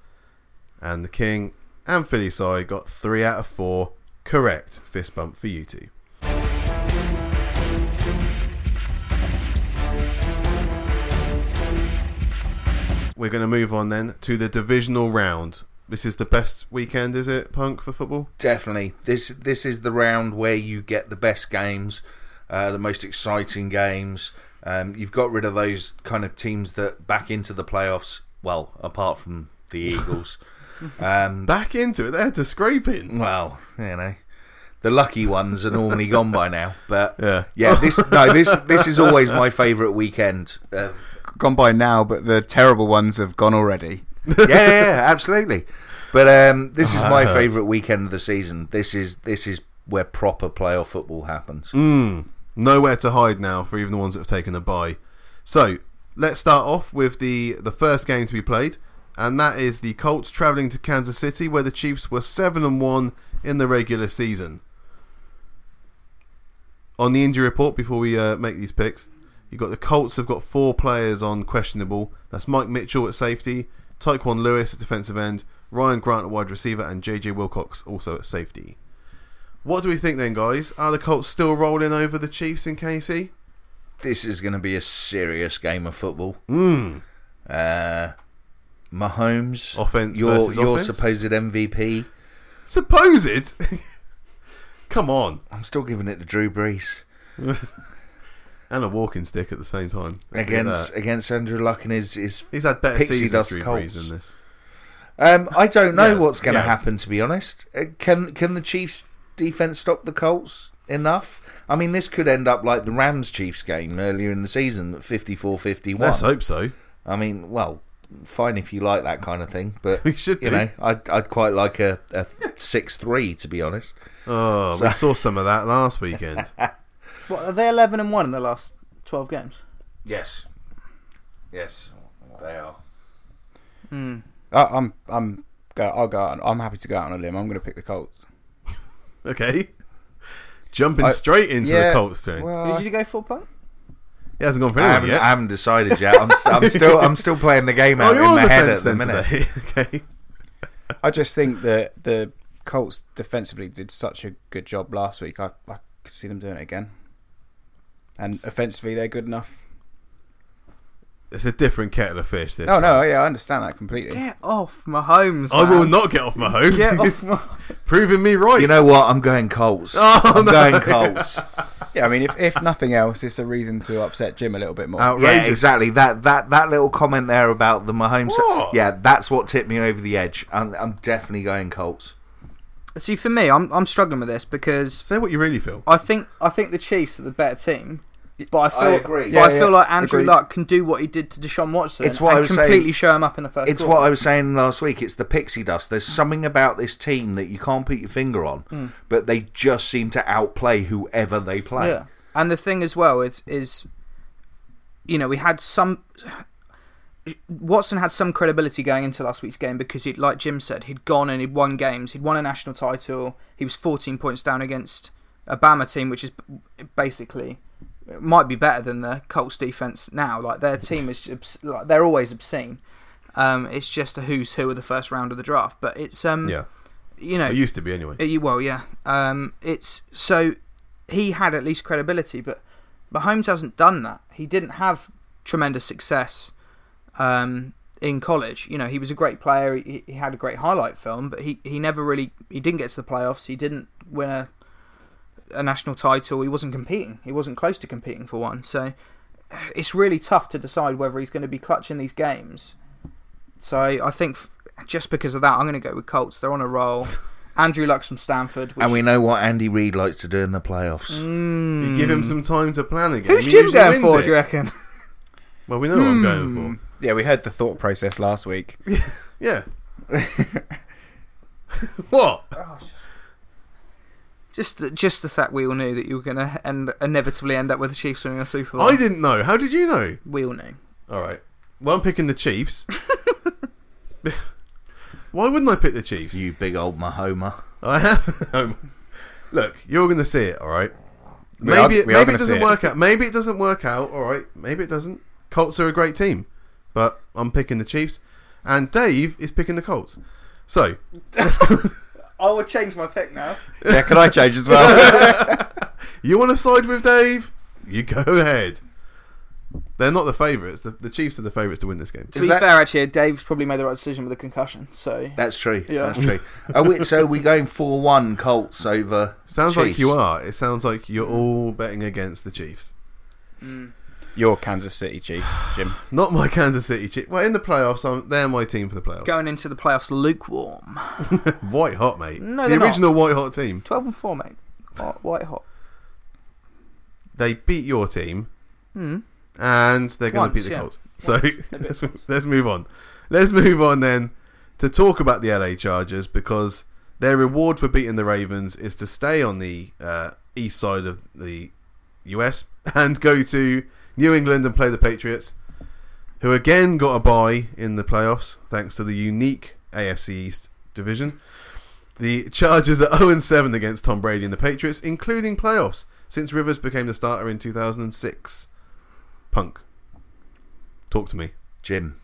And the King and Philly Si got three out of four correct. Fist bump for you two. We're going to move on then to the divisional round. This is the best weekend, is it, Punk, for football? Definitely. This this is the round where you get the best games, uh, the most exciting games. Um, you've got rid of those kind of teams that back into the playoffs. Well, apart from the Eagles um, Back into it. They had to scrape in. well, you know, the lucky ones are normally gone by now. But Yeah. yeah, this no, this this is always my favourite weekend. Uh, Gone by now, but the terrible ones have gone already. yeah, yeah, yeah, absolutely. But um, this is Oh, my favourite weekend of the season. This is this is where proper playoff football happens. Mm, nowhere to hide now for even the ones that have taken a bye. So let's start off with the the first game to be played, and that is the Colts traveling to Kansas City, where the Chiefs were seven and one in the regular season. On the injury report, before we uh, make these picks, you've got the Colts have got four players on questionable. That's Mike Mitchell at safety, Tyquan Lewis at defensive end, Ryan Grant at wide receiver, and JJ Wilcox also at safety. What do we think then, guys? Are the Colts still rolling over the Chiefs in KC? This is going to be a serious game of football. Mm. Uh, Mahomes, Offense your versus your offense? supposed MVP. Supposed? Come on. I'm still giving it to Drew Brees And a walking stick at the same time. Against against Andrew Luck and his his. He's had better Pixie dust Drew Colts. Brees than this. Um, I don't know Yes, what's going to yes. happen. To be honest, uh, can can the Chiefs defense stop the Colts enough? I mean, this could end up like the Rams Chiefs game earlier in the season, 54-51. Let's hope so. I mean, well, fine if you like that kind of thing, but We should you do. know, I'd I'd quite like a, a six three to be honest. Oh, we saw some of that last weekend. What are they eleven and one in the last twelve games? Yes, yes, they are. Hmm. I, I'm I'm go, I'll go out. I'm happy to go out on a limb. I'm going to pick the Colts. Okay. Jumping I- straight into the yeah, Colts too. Who Well, did you go for, Punk? He hasn't gone for I haven't, yet. I haven't decided yet. I'm, st- I'm still I'm still playing the game oh, out you're in my head at the minute. today. okay. I just think that the Colts defensively did such a good job last week. I, I could see them doing it again. And offensively, they're good enough. It's a different kettle of fish. This Oh no, yeah, I understand that completely. Get off Mahomes. I will not get off my home. Get off. My... Proving me right. You know what? I'm going Colts. Oh, I'm no. going Colts. Yeah, I mean, if, if nothing else, it's a reason to upset Jim a little bit more. Outrageous. Yeah, exactly. That that that little comment there about the Mahomes. What? Yeah, that's what tipped me over the edge. I'm, I'm definitely going Colts. See, for me, I'm I'm struggling with this because Say what you really feel. I think I think the Chiefs are the better team, but I feel I agree. But Yeah, I feel yeah, like Andrew agreed. Luck can do what he did to Deshaun Watson. It's what and I was completely saying. show him up in the first. It's quarter. what I was saying last week. It's the pixie dust. There's something about this team that you can't put your finger on, hmm. but they just seem to outplay whoever they play. Yeah, and the thing as well is, is you know, we had some. Watson had some credibility going into last week's game because he'd, like Jim said, he'd gone and he'd won games. He'd won a national title. He was 14 points down against a Bama team, which is basically it might be better than the Colts defense now. Like their team is, obs- like, they're always obscene. Um, it's just a who's who of the first round of the draft, but it's um, Yeah. you know, It used to be anyway. uh, well, yeah. Um, it's so he had at least credibility, but Mahomes hasn't done that. He didn't have tremendous success um, in college. You know, he was a great player. He, he had a great highlight film, but he, he never really he didn't get to the playoffs. He didn't win a a national title. He wasn't competing. He wasn't close to competing for one. So it's really tough to decide whether he's going to be clutching these games. So I, I think f- just because of that, I'm going to go with Colts. They're on a roll. Andrew Luck's from Stanford. Which, And we know what Andy Reid likes to do in the playoffs. Mm. You give him some time to plan again. Who's he Jim usually going wins for? it. Do you reckon? Well, we know what I'm going for. Yeah, we heard the thought process last week. Yeah. what? Just the, just the fact we all knew that you were going to end, inevitably end up with the Chiefs winning a Super Bowl. I didn't know. How did you know? We all knew. All right. Well, I'm picking the Chiefs. Why wouldn't I pick the Chiefs? You big old Mahoma. I have. Look, you're going to see it, all right. We are- Maybe it, are maybe it doesn't it. work out. Maybe it doesn't work out. All right. Maybe it doesn't. Colts are a great team, but I'm picking the Chiefs, and Dave is picking the Colts. So I will change my pick now. yeah, can I change as well? you want to side with Dave? You go ahead. They're not the favourites. The, the Chiefs are the favourites to win this game. To Is be that- fair, actually, Dave's probably made the right decision with the concussion. So That's true. Yeah. That's true. Are we, so we're going four one Colts over. Sounds like Chiefs. you are. It sounds like you're all betting against the Chiefs. Hmm. Your Kansas City Chiefs, Jim. Not my Kansas City Chiefs. Well, in the playoffs, I'm, they're my team for the playoffs. going into the playoffs lukewarm. White hot, mate. No, the they're not. original white hot team. Twelve and four, mate. White hot. They beat your team, Hmm. and they're going to beat the yeah. Colts. So let's, let's move on. Let's move on then to talk about the LA Chargers because their reward for beating the Ravens is to stay on the uh, east side of the US and go to New England and play the Patriots, who again got a bye in the playoffs thanks to the unique AFC East division. The Chargers are 0 7 against Tom Brady and the Patriots, including playoffs, since Rivers became the starter in 2006. Punk. Talk to me. Jim.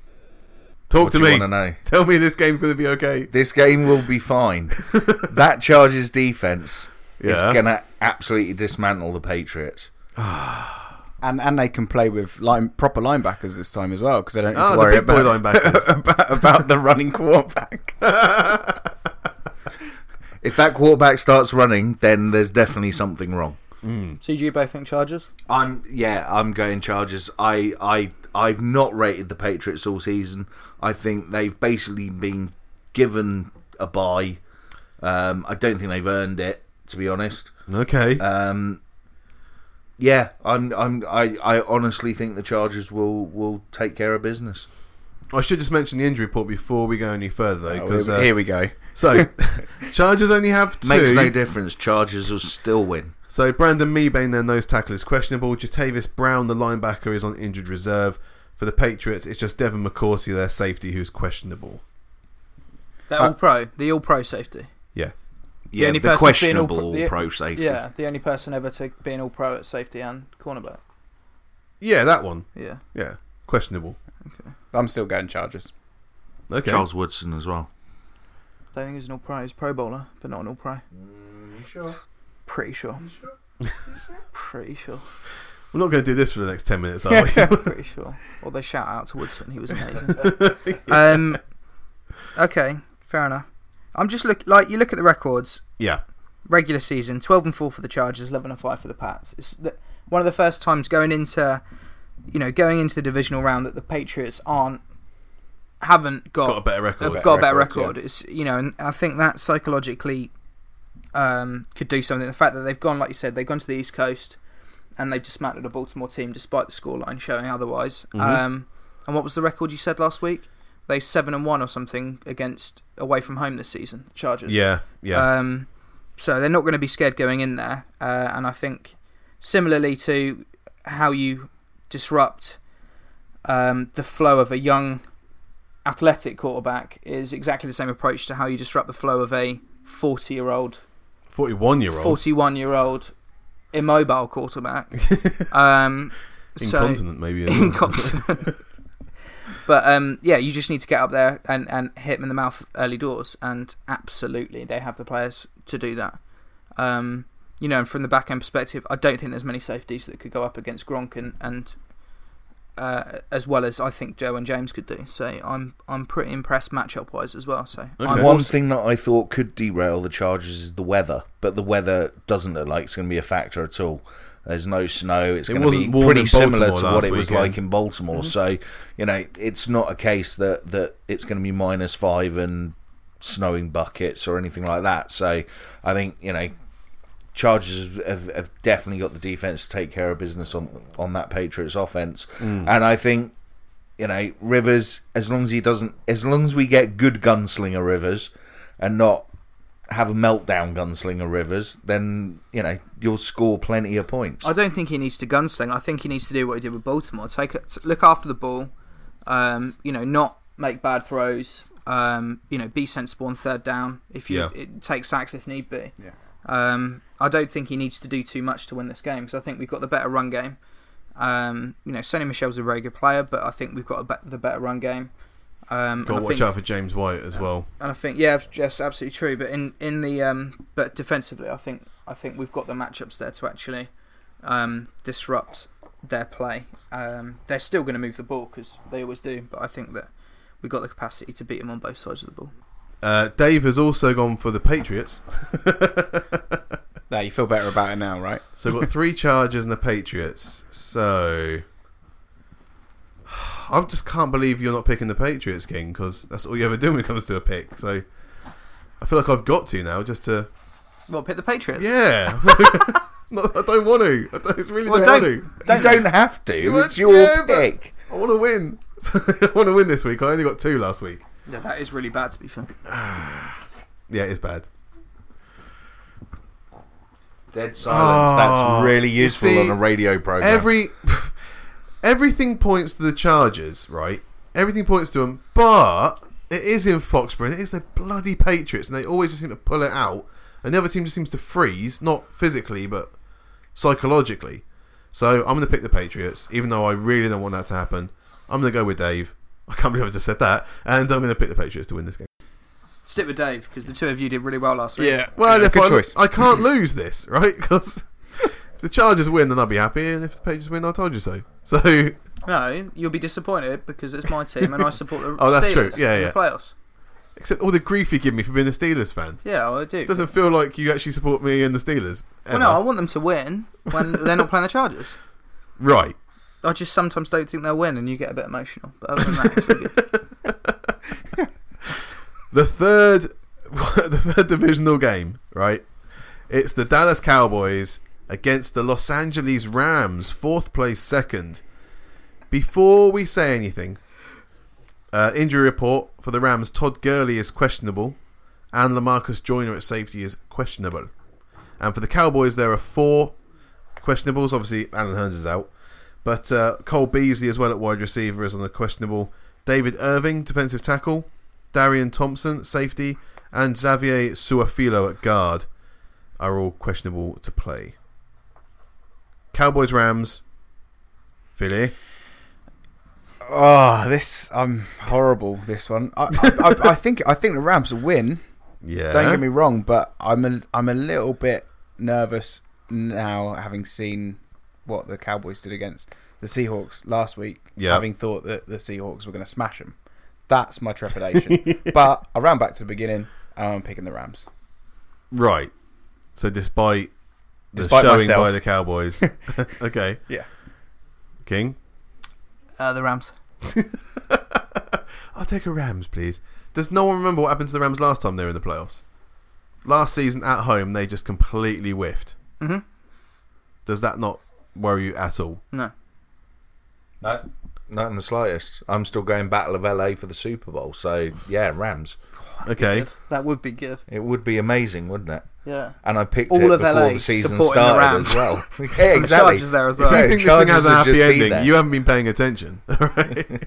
Talk what to me. want to know? Tell me this game's going to be okay. This game will be fine. that Chargers defense is going to absolutely dismantle the Patriots. And and they can play with line, proper linebackers this time as well because they don't need Ah, to worry big about, linebackers. about about the running quarterback. If that quarterback starts running, then there's definitely something wrong. So do you both think Chargers? I'm yeah, I'm going Chargers. I I I've not rated the Patriots all season. I think they've basically been given a bye. Um, I don't think they've earned it, to be honest. Okay. Um, yeah, I'm I'm I, I honestly think the Chargers will will take care of business. I should just mention the injury report before we go any further, though. Oh, Because here, uh, here we go. so, Chargers only have two. Makes no difference. Chargers will still win. So Brandon Mebane, their nose tackle, is questionable. Jatavis Brown, the linebacker, is on injured reserve. For the Patriots, it's just Devin McCourty, their safety, who's questionable. They're Uh, all pro. The all pro safety. Yeah. Yeah, only the person that's all-pro the- pro safety. Yeah, the only person ever to be an all pro at safety and cornerback. Yeah, that one. Yeah. Yeah, questionable. Okay. I'm still going Chargers. Okay. Charles Woodson as well. Don't think he's an all pro. He's a pro bowler, but not an all pro. sure? Pretty sure. Pretty sure. We're not going to do this for the next 10 minutes, are we? Pretty sure. Or they shout out to Woodson. He was amazing. um, okay, fair enough. I'm just look like you look at the records. yeah. Regular season, 12 and 4 for the Chargers, 11 and 5 for the Pats. It's the, one of the first times going into, you know, going into the divisional round that the Patriots aren't haven't got Got a better record. have got a better record, record. It's you know, and I think that psychologically um, could do something. The fact that they've gone, like you said, they've gone to the East Coast and they've dismantled a Baltimore team despite the scoreline showing otherwise. Mhm. Um, and what was the record you said last week? They seven and one or something against away from home this season. the Chargers. Yeah, yeah. Um, so they're not going to be scared going in there. Uh, and I think similarly to how you disrupt um, the flow of a young athletic quarterback is exactly the same approach to how you disrupt the flow of a 40 year old, 41 year old. 41 year old immobile quarterback. um, so- Incontinent, maybe. Incontinent. But um, yeah, you just need to get up there and, and hit them in the mouth early doors, and absolutely they have the players to do that. Um, you know, and from the back end perspective, I don't think there's many safeties that could go up against Gronk and, and uh, as well as I think Joe and James could do. So I'm I'm pretty impressed matchup wise as well. So Okay. One also- thing that I thought could derail the Chargers is the weather, but the weather doesn't look like it's going to be a factor at all. There's no snow. It's It going to be pretty similar to what it was weekend. like in Baltimore. So, you know, it's not a case that, that it's going to be minus five and snowing buckets or anything like that. So, I think, you know, Chargers have, have, have definitely got the defense to take care of business on on that Patriots offense, Mm. and I think you know Rivers as long as he doesn't as long as we get good gunslinger Rivers and not have a meltdown gunslinger Rivers, then you know you'll score plenty of points. I don't think he needs to gunsling. I think he needs to do what he did with Baltimore. Take it, look after the ball. Um, you know, not make bad throws. Um, you know, be sensible on third down. If you Yeah. it, take sacks if need be. Yeah. Um, I don't think he needs to do too much to win this game. So I think we've got the better run game. Um, you know, Sony Michel's a very good player, but I think we've got a be- the better run game. Um, Got to watch think, out for James White as well. and I think yeah, that's absolutely true. But in in the um, but defensively, I think I think we've got the matchups there to actually um, disrupt their play. Um, they're still going to move the ball because they always do, but I think that we've got the capacity to beat them on both sides of the ball. Uh, Dave has also gone for the Patriots. There, you feel better about it now, right? So we've got three Chargers and the Patriots. So I just can't believe you're not picking the Patriots, King, because that's all you ever do when it comes to a pick. So I feel like I've got to now, just to Well, pick the Patriots. yeah. no, I don't want to. I don't, it's really Well, don't, don't, want to. you don't have to. Well, It's your yeah, pick. I want to win. I want to win this week. I only got two last week. Yeah, that is really bad to be fair. Yeah, it's bad. Dead silence. Oh, That's ah, really useful see, on a radio program. Every everything points to the Chargers, right? Everything points to them, but it is in Foxborough. It is the bloody Patriots, and they always just seem to pull it out. And the other team just seems to freeze, not physically, but psychologically. So I'm going to pick the Patriots, even though I really don't want that to happen. I'm going to go with Dave. I can't believe I just said that, and I'm going to pick the Patriots to win this game. Stick with Dave because the two of you did really well last week. Yeah, well, Yeah, if good I, choice. I can't lose this, right? Because if the Chargers win, then I'll be happy, and if the Patriots win, I told you so. So No, you'll be disappointed because it's my team and I support the Oh, that's Steelers true. Yeah, in yeah. the playoffs. Except all the grief you give me for being a Steelers fan. Yeah, I do. It doesn't feel like you actually support me and the Steelers. well, no, I want them to win when they're not playing the Chargers. Right. I just sometimes don't think they'll win, and you get a bit emotional. But other than that, it's really good. The third the third divisional game, right? It's the Dallas Cowboys against the Los Angeles Rams, fourth place second. Before we say anything, uh, injury report for the Rams: Todd Gurley is questionable, and Lamarcus Joyner at safety is questionable. And for the Cowboys, there are four questionables. Obviously, Allen Hurns is out, but uh, Cole Beasley as well at wide receiver is on the questionable. David Irving, defensive tackle. Darian Thompson, safety, and Xavier Su'a-Filo at guard are all questionable to play. Cowboys Rams. Philly. Oh, this I'm horrible. This one. I, I, I, I think I think the Rams will win. Yeah. Don't get me wrong, but I'm a I'm a little bit nervous now, having seen what the Cowboys did against the Seahawks last week. Yeah. Having thought that the Seahawks were going to smash them, that's my trepidation. but I ran back to the beginning. and I'm picking the Rams. Right. So despite Despite showing myself. by the Cowboys. okay. Yeah. King. Uh, the Rams. I'll take a Rams, please. Does no one remember what happened to the Rams last time they were in the playoffs? Last season at home, they just completely whiffed. hmm Does that not worry you at all? No. No, not in the slightest. I'm still going Battle of LA for the Super Bowl. So yeah, Rams. Okay. That would be good. It would be amazing, wouldn't it? Yeah. And I picked All it of before LA the season supporting the started Rams. as well. yeah, And the exactly. Chargers there as If you Yeah, think this thing Chargers has a would happy just be ending, there. you haven't been paying attention. Alright?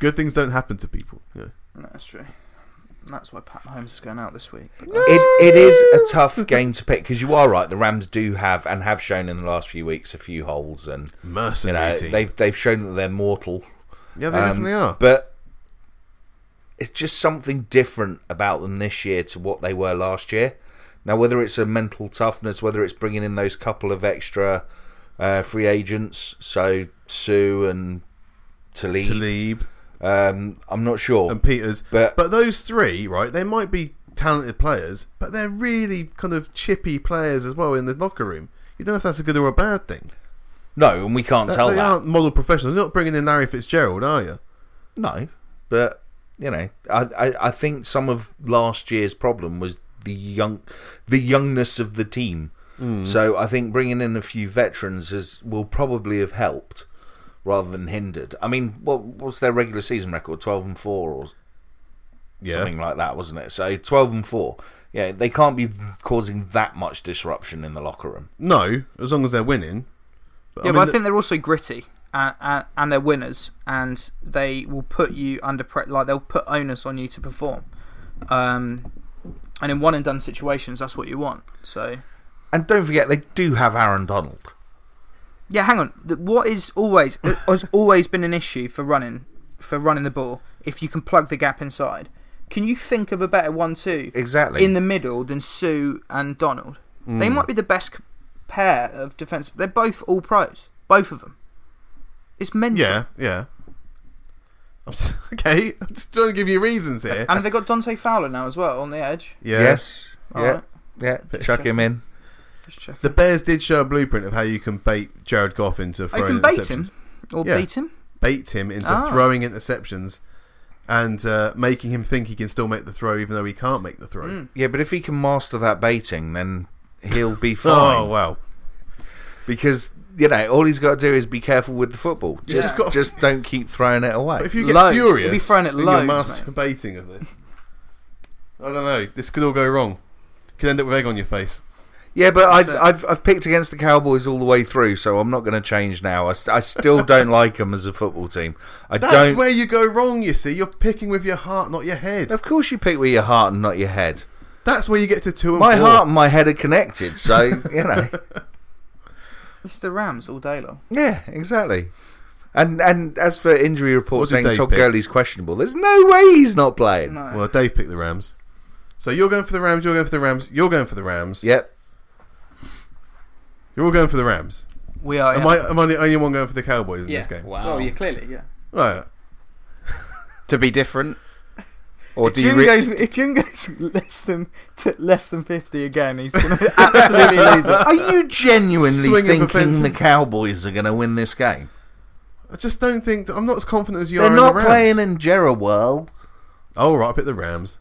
Good things don't happen to people. Yeah. No, that's true. That's why Pat Mahomes is going out this week. But It, it is a tough game to pick because you are right. The Rams do have and have shown in the last few weeks a few holes, and you Mercenary know team. they've they've shown that they're mortal. yeah, they Um, definitely are. But it's just something different about them this year to what they were last year. Now, whether it's a mental toughness, whether it's bringing in those couple of extra uh, free agents, so Suh and Talib, Talib um, I'm not sure. and Peters. but But those three, right, they might be talented players, but they're really kind of chippy players as well in the locker room. You don't know if that's a good or a bad thing. no, and we can't That- tell they that. aren't model professionals. You're not bringing in Larry Fitzgerald, are you? No, but you know, I, I I think some of last year's problem was the young, the youngness of the team. Hmm. So I think bringing in a few veterans is will probably have helped rather than hindered. I mean, what what's their regular season record? Twelve and four or Yeah. something like that, wasn't it? So twelve and four. Yeah, they can't be causing that much disruption in the locker room. No, as long as they're winning. But, yeah, I but I think they're also gritty and, and, and they're winners, and they will put you under pre- like they'll put onus on you to perform. Um, and in one and done situations, that's what you want. So And don't forget, they do have Aaron Donald. yeah, hang on. What is always has always been an issue for running for running the ball. If you can plug the gap inside, can you think of a better one-two Exactly. in the middle than Suh and Donald? Mm. They might be the best pair of defense. They're both all pros. both of them. It's mental. Yeah, yeah. I'm okay, I'm just trying to give you reasons here. And they got Dante Fowler now as well on the edge. Yeah. Yes. All yeah. right. Yeah. Chuck him in. Just. The Bears did show a blueprint of how you can bait Jared Goff into Oh, you throwing can bait interceptions. him or Yeah. beat him. Bait him into Ah. throwing interceptions and uh, making him think he can still make the throw even though he can't make the throw. Mm. Yeah, but if he can master that baiting, then he'll be fine. Oh, wow. Because you know, all he's got to do is be careful with the football. Just, Just just don't keep throwing it away. But if you get Loads. furious, He'll be throwing it in your loads, masturbating of this, I don't know. This could all go wrong. Could end up with egg on your face. yeah, but I've, That's. I've I've picked against the Cowboys all the way through, so I'm not going to change now. I, st- I still don't like them as a football team. I That's don't. where you go wrong. You see, you're picking with your heart, not your head. Of course, you pick with your heart and not your head. That's where you get to two and My four. heart and my head are connected, so you know. It's the Rams all day long. Yeah, exactly. And and as for injury reports What did saying Dave Todd pick? Gurley's questionable, there's no way he's not playing. No. Well, Dave picked the Rams. So you're going for the Rams. You're going for the Rams. You're going for the Rams. Yep. You're all going for the Rams. we are. Am yeah. I? Am I the only one going for the Cowboys in Yeah. this game? Wow. Oh, well, yeah, clearly, yeah. Right. to be different, or if do you? Jim Re- goes, if Jim goes less than t- less than fifty again, he's going to absolutely lose it. Are you genuinely Swing thinking the. Cowboys are going to win this game? I just don't think I'm not as confident as you are. They're not in the Rams. playing in Jerry World. Oh right, I picked the Rams.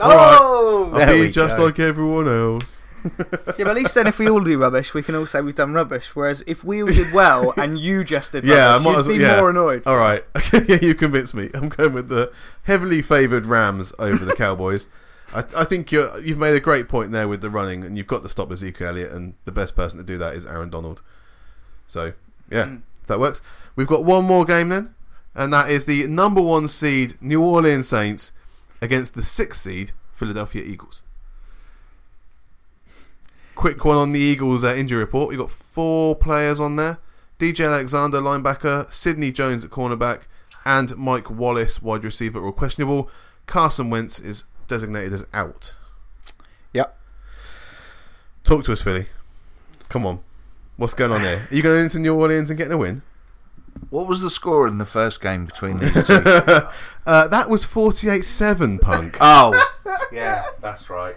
oh, I'll there be we just go. like everyone else. Yeah, but at least then, if we all do rubbish, we can all say we've done rubbish. Whereas if we all did well and you just did Yeah, I might you'd as well- be yeah. more annoyed. All right. yeah, you convinced me. I'm going with the heavily favoured Rams over the Cowboys. I, I think you're, you've made a great point there with the running, and you've got to stop Ezekiel Elliott, and the best person to do that is Aaron Donald. So, yeah, Mm. that works. We've got one more game then, and that is the number one seed New Orleans Saints against the sixth seed Philadelphia Eagles. Quick one on the Eagles uh, injury report. You've got four players on there. DJ Alexander, linebacker, Sidney Jones at cornerback, and Mike Wallace, wide receiver, all questionable. Carson Wentz is designated as out. Yep. Talk to us, Philly. Come on. What's going on there? Are you going into New Orleans and getting a win? What was the score in the first game between these two? Uh, that was 48 7, punk. oh, yeah, that's right.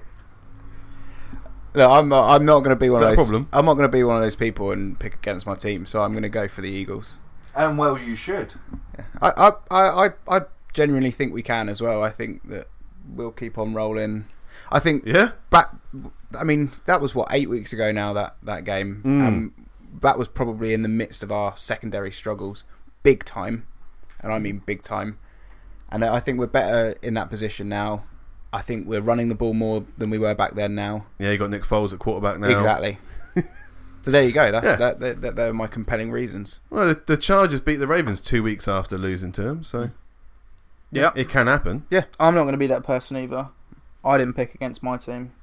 No, I'm not, I'm not going to be one Is of that a those. problem? I'm not going to be one of those people and pick against my team. So I'm going to go for the Eagles. And well, you should. I, I, I, I, I genuinely think we can as well. I think that we'll keep on rolling. I think Yeah? back. I mean, that was what eight weeks ago now. That that game. Mm. Um, that was probably in the midst of our secondary struggles, big time, and I mean big time. And I think we're better in that position now. I think we're running the ball more than we were back then. Now, Yeah, you got Nick Foles at quarterback now. exactly. so there you go. That's Yeah. that, that, that. They're my compelling reasons. Well, the, the Chargers beat the Ravens two weeks after losing to them, so Yeah. it can happen. Yeah, I'm not going to be that person either. I didn't pick against my team,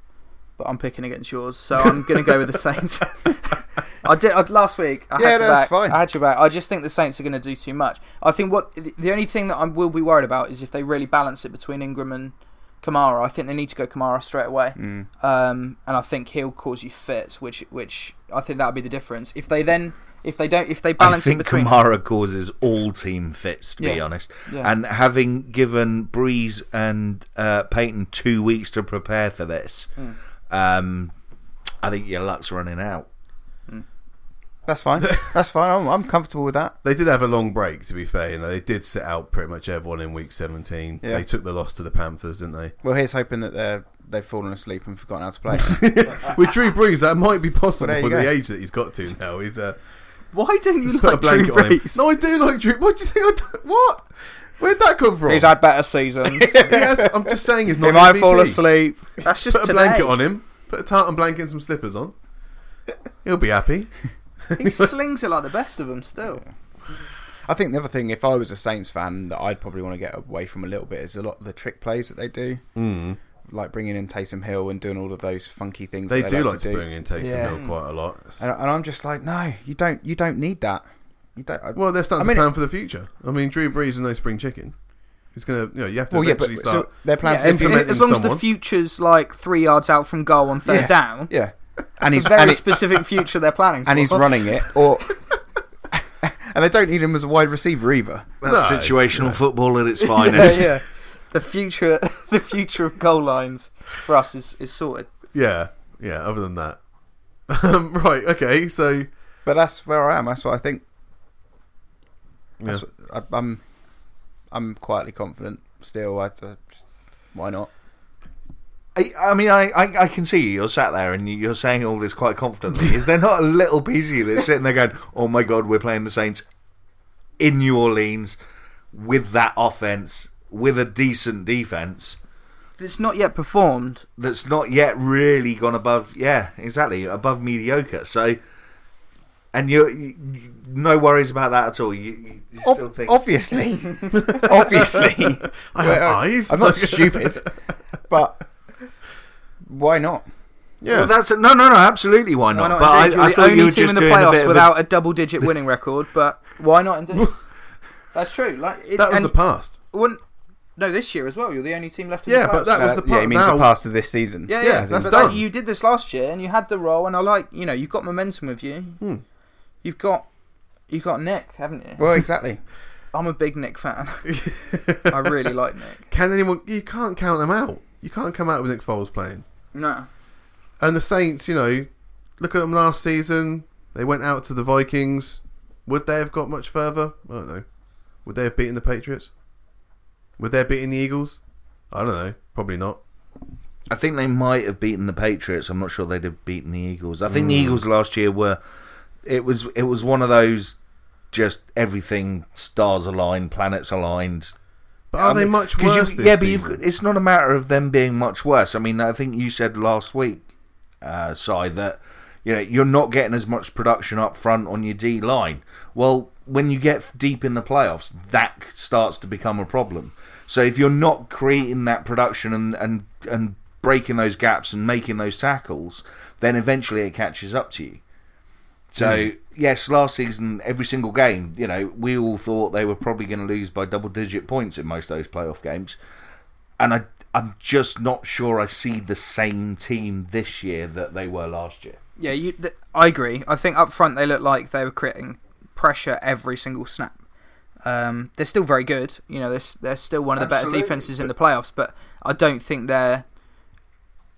but I'm picking against yours. So I'm going to go with the Saints. I did I, last week. I Yeah, had your that's back. fine. I had your back. I just think the Saints are going to do too much. I think what the the only thing that I will be worried about is if they really balance it between Ingram and Kamara. I think they need to go Kamara straight away. Mm. um, and I think he'll cause you fits, which which I think that'll be the difference. If they then if they don't if they balance I think between Kamara causes all team fits, to be honest. Yeah. And having given Brees and uh, Payton two weeks to prepare for this, Mm. um, I think your luck's running out. That's fine. That's fine. I'm, I'm comfortable with that. They did have a long break, to be fair. You know, they did sit out pretty much everyone in week 17. Yeah. They took the loss to the Panthers, didn't they? Well, here's hoping that they're they've fallen asleep and forgotten how to play. With Drew Brees, that might be possible Well, there you with the age that he's got to now. He's uh, why don't you just put a like Drew blanket on him. Brees? No, I do like Drew. What do you think? I do- what? Where'd that come from? He's had better seasons. He has- I'm just saying he's not. he might MVP. fall asleep. That's just Put a today. blanket on him. Put a tartan blanket and some slippers on. He'll be happy. He slings it like the best of them still. I think the other thing, if I was a Saints fan, that I'd probably want to get away from a little bit is a lot of the trick plays that they do, Mm. like bringing in Taysom Hill and doing all of those funky things. They that do like, like to do. bring in Taysom Yeah. Hill quite a lot. and, and I'm just like, no, you don't. You don't need that. You don't. I- Well, they're starting I mean, to plan for the future. I mean, Drew Brees is no spring chicken. He's gonna, you know, you have to well, yeah, but start. so they're playing Yeah, for the future. as long as the future's like three yards out from goal on third Yeah. down, Yeah, and it's he's a very and, he- specific future they're planning. and he's running it, or and they don't need him as a wide receiver either. That's No, situational no. football at its finest. yeah. The future, the future of goal lines for us is, is sorted. Yeah, yeah. Other than that, um, right? Okay, so But that's where I am. That's what I think. yeah. What, I, I'm, I'm quietly confident still. I, I just, why not? I, I mean, I, I, I can see you. You're sat there and you- you're saying all this quite confidently. Is there not a little piece of you that's sitting there going, "Oh my God, we're playing the Saints in New Orleans with that offense, with a decent defense It's not yet performed. that's not yet really gone above, yeah, exactly, above mediocre." So, and you're, you, you- no worries about that at all. You, you you still Ob- think obviously, obviously, I have eyes. I'm not stupid, but why not? yeah, Well, that's no, no, no. Absolutely, why not? Why not? but I, indeed? I thought you were team just in the doing a bit playoffs a- without a double-digit winning record, but why not? Indeed, that's true. Like it, that was and the past. wouldn't- no, this year as well. You're the only team left in Yeah, the but that was Uh, the yeah, part he means now. the past of this season. Yeah, Yeah, yeah, that's but done. like, you did this last year, and you had the role, and I like, you know, you've got momentum with you. Hmm. You've got, you've got Nick, haven't you? Well, exactly. I'm a big Nick fan. I really like Nick. Can anyone? You can't count them out. You can't come out with Nick Foles playing. No, And the Saints, you know, look at them last season. They went out to the Vikings. Would they have got much further? I don't know. Would they have beaten the Patriots? Would they have beaten the Eagles? I don't know. Probably not. I think they might have beaten the Patriots. I'm not sure they'd have beaten the Eagles. I think the Mm. Eagles last year were. It was it was one of those, just everything stars aligned, planets aligned. But are I they mean, much 'cause you- worse this yeah, but it's not a matter of them being much worse. I mean, I think you said last week, uh, Si, that you know you're not getting as much production up front on your D line. Well, when you get deep in the playoffs, that starts to become a problem. So if you're not creating that production and and and breaking those gaps and making those tackles, then eventually it catches up to you. So yes, last season every single game, you know, we all thought they were probably going to lose by double digit points in most of those playoff games, and I I'm just not sure I see the same team this year that they were last year. yeah, you. Th- I agree. I think up front they look like they were creating pressure every single snap. Um, they're still very good. You know, they're, they're still one of the better defenses in the playoffs, but I don't think they're,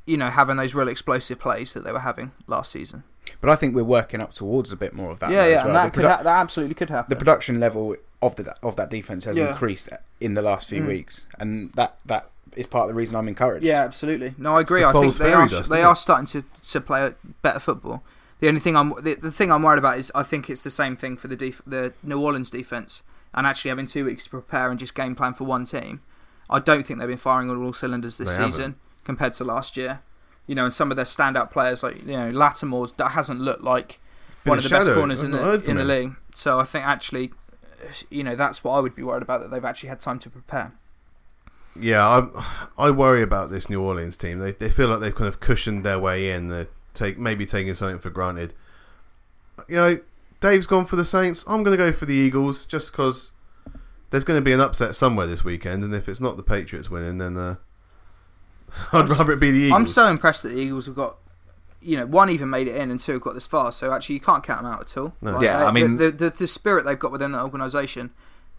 you know, having those real explosive plays that they were having last season. But I think we're working up towards a bit more of that. yeah, now yeah, as well. and that the, could produ- ha- that absolutely could happen. the production level of the of that defense has Yeah. increased in the last few Mm. weeks, and that that is part of the reason I'm encouraged. Yeah, absolutely. No, I agree. I think they are dust, they are it? starting to, to play better football. The only thing I'm the, the thing I'm worried about is I think it's the same thing for the def- the New Orleans defense and actually having two weeks to prepare and just game plan for one team. I don't think they've been firing on all cylinders this They haven't. season compared to last year. You know, and some of their standout players like you know Lattimore that hasn't looked like Been one of the best corners I've in the in the league. So I think actually, you know, that's what I would be worried about that they've actually had time to prepare. Yeah, I I worry about this New Orleans team. They they feel like they've kind of cushioned their way in. They're take maybe taking something for granted. You know, Dave's gone for the Saints. I'm going to go for the Eagles just because there's going to be an upset somewhere this weekend, and if it's not the Patriots winning, then uh, I'd rather it be the Eagles. I'm so impressed that the Eagles have got, you know, one even made it in and two have got this far. So actually, you can't count them out at all. No. Yeah, I uh, mean- the, the the spirit they've got within the organisation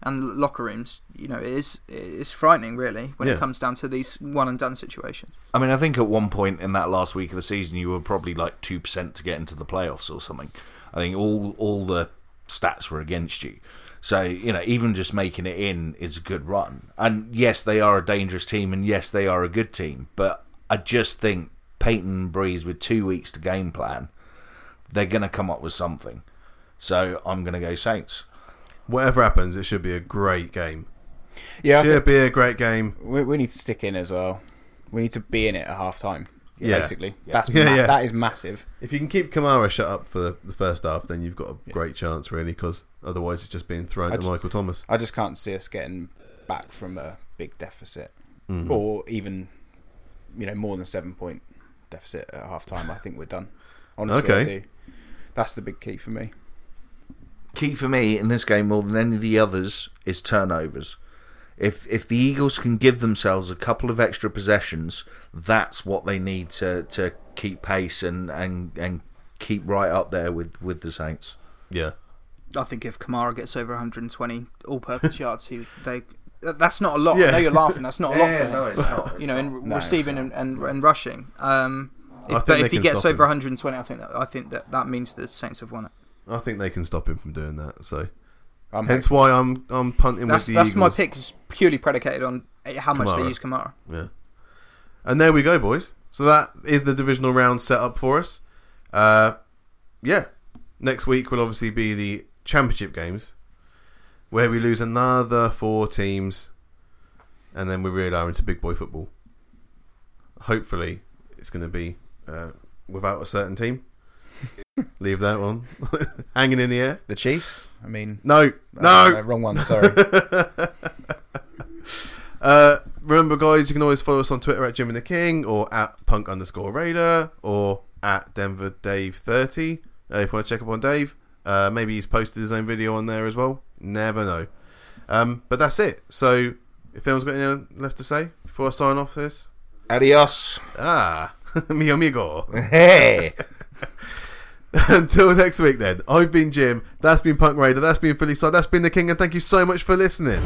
and locker rooms, you know, it is it's frightening really when Yeah. it comes down to these one and done situations. I mean, I think at one point in that last week of the season, you were probably like two percent to get into the playoffs or something. I think all all the stats were against you. So you know, even just making it in is a good run. And yes, they are a dangerous team, and yes, they are a good team. But I just think Payton and Brees with two weeks to game plan, they're going to come up with something. So I'm going to go Saints. Whatever happens, it should be a great game. yeah. I should be a great game. we, we need to stick in as well. We need to be in it at half time. Yeah. Basically, Yeah. that's Yeah, ma- yeah. that is massive. If you can keep Kamara shut up for the, the first half, then you've got a great chance, really, because otherwise it's just being thrown I to ju- Michael Thomas. I just can't see us getting back from a big deficit, Mhm. or even you know more than seven point deficit at half time. I think we're done. Honestly, I Okay. do. That's the big key for me. key for me in this game more than any of the others is turnovers. If if the Eagles can give themselves a couple of extra possessions, that's what they need to, to keep pace and, and, and keep right up there with, with the Saints. Yeah. I think if Kamara gets over 120 all-purpose yards, he they that's not a lot. Yeah. I know you're laughing. That's not a lot for him. no, it's not. you know, in No, receiving and, and, and rushing. Um, I if, think but if he gets over him. 120, I think that I think that that means the Saints have won it. I think they can stop him from doing that. So I'm hence why I'm I'm punting That's with the that's my Eagles. pick. Is purely predicated on how much Kamara. they use Kamara. Yeah. And there we go, boys. So that is the divisional round set up for us. Uh, yeah. Next week will obviously be the championship games, where we lose another four teams, and then we really are into big boy football. Hopefully, it's going to be uh, without a certain team. Leave that one hanging in the air. the Chiefs. I mean, No, uh, no. wrong one. Sorry. Uh, remember, guys, you can always follow us on Twitter at Jim and the King or at Punk underscore Raider or at Denver Dave thirty. Uh, if you want to check up on Dave, uh, maybe he's posted his own video on there as well. Never know. Um, but that's it. So, if anyone's got anything left to say before I sign off this, Adios. ah, mi amigo. Hey. Until next week, then. I've been Jim. That's been Punk Raider. That's been Philly Si. That's been the King. And thank you so much for listening.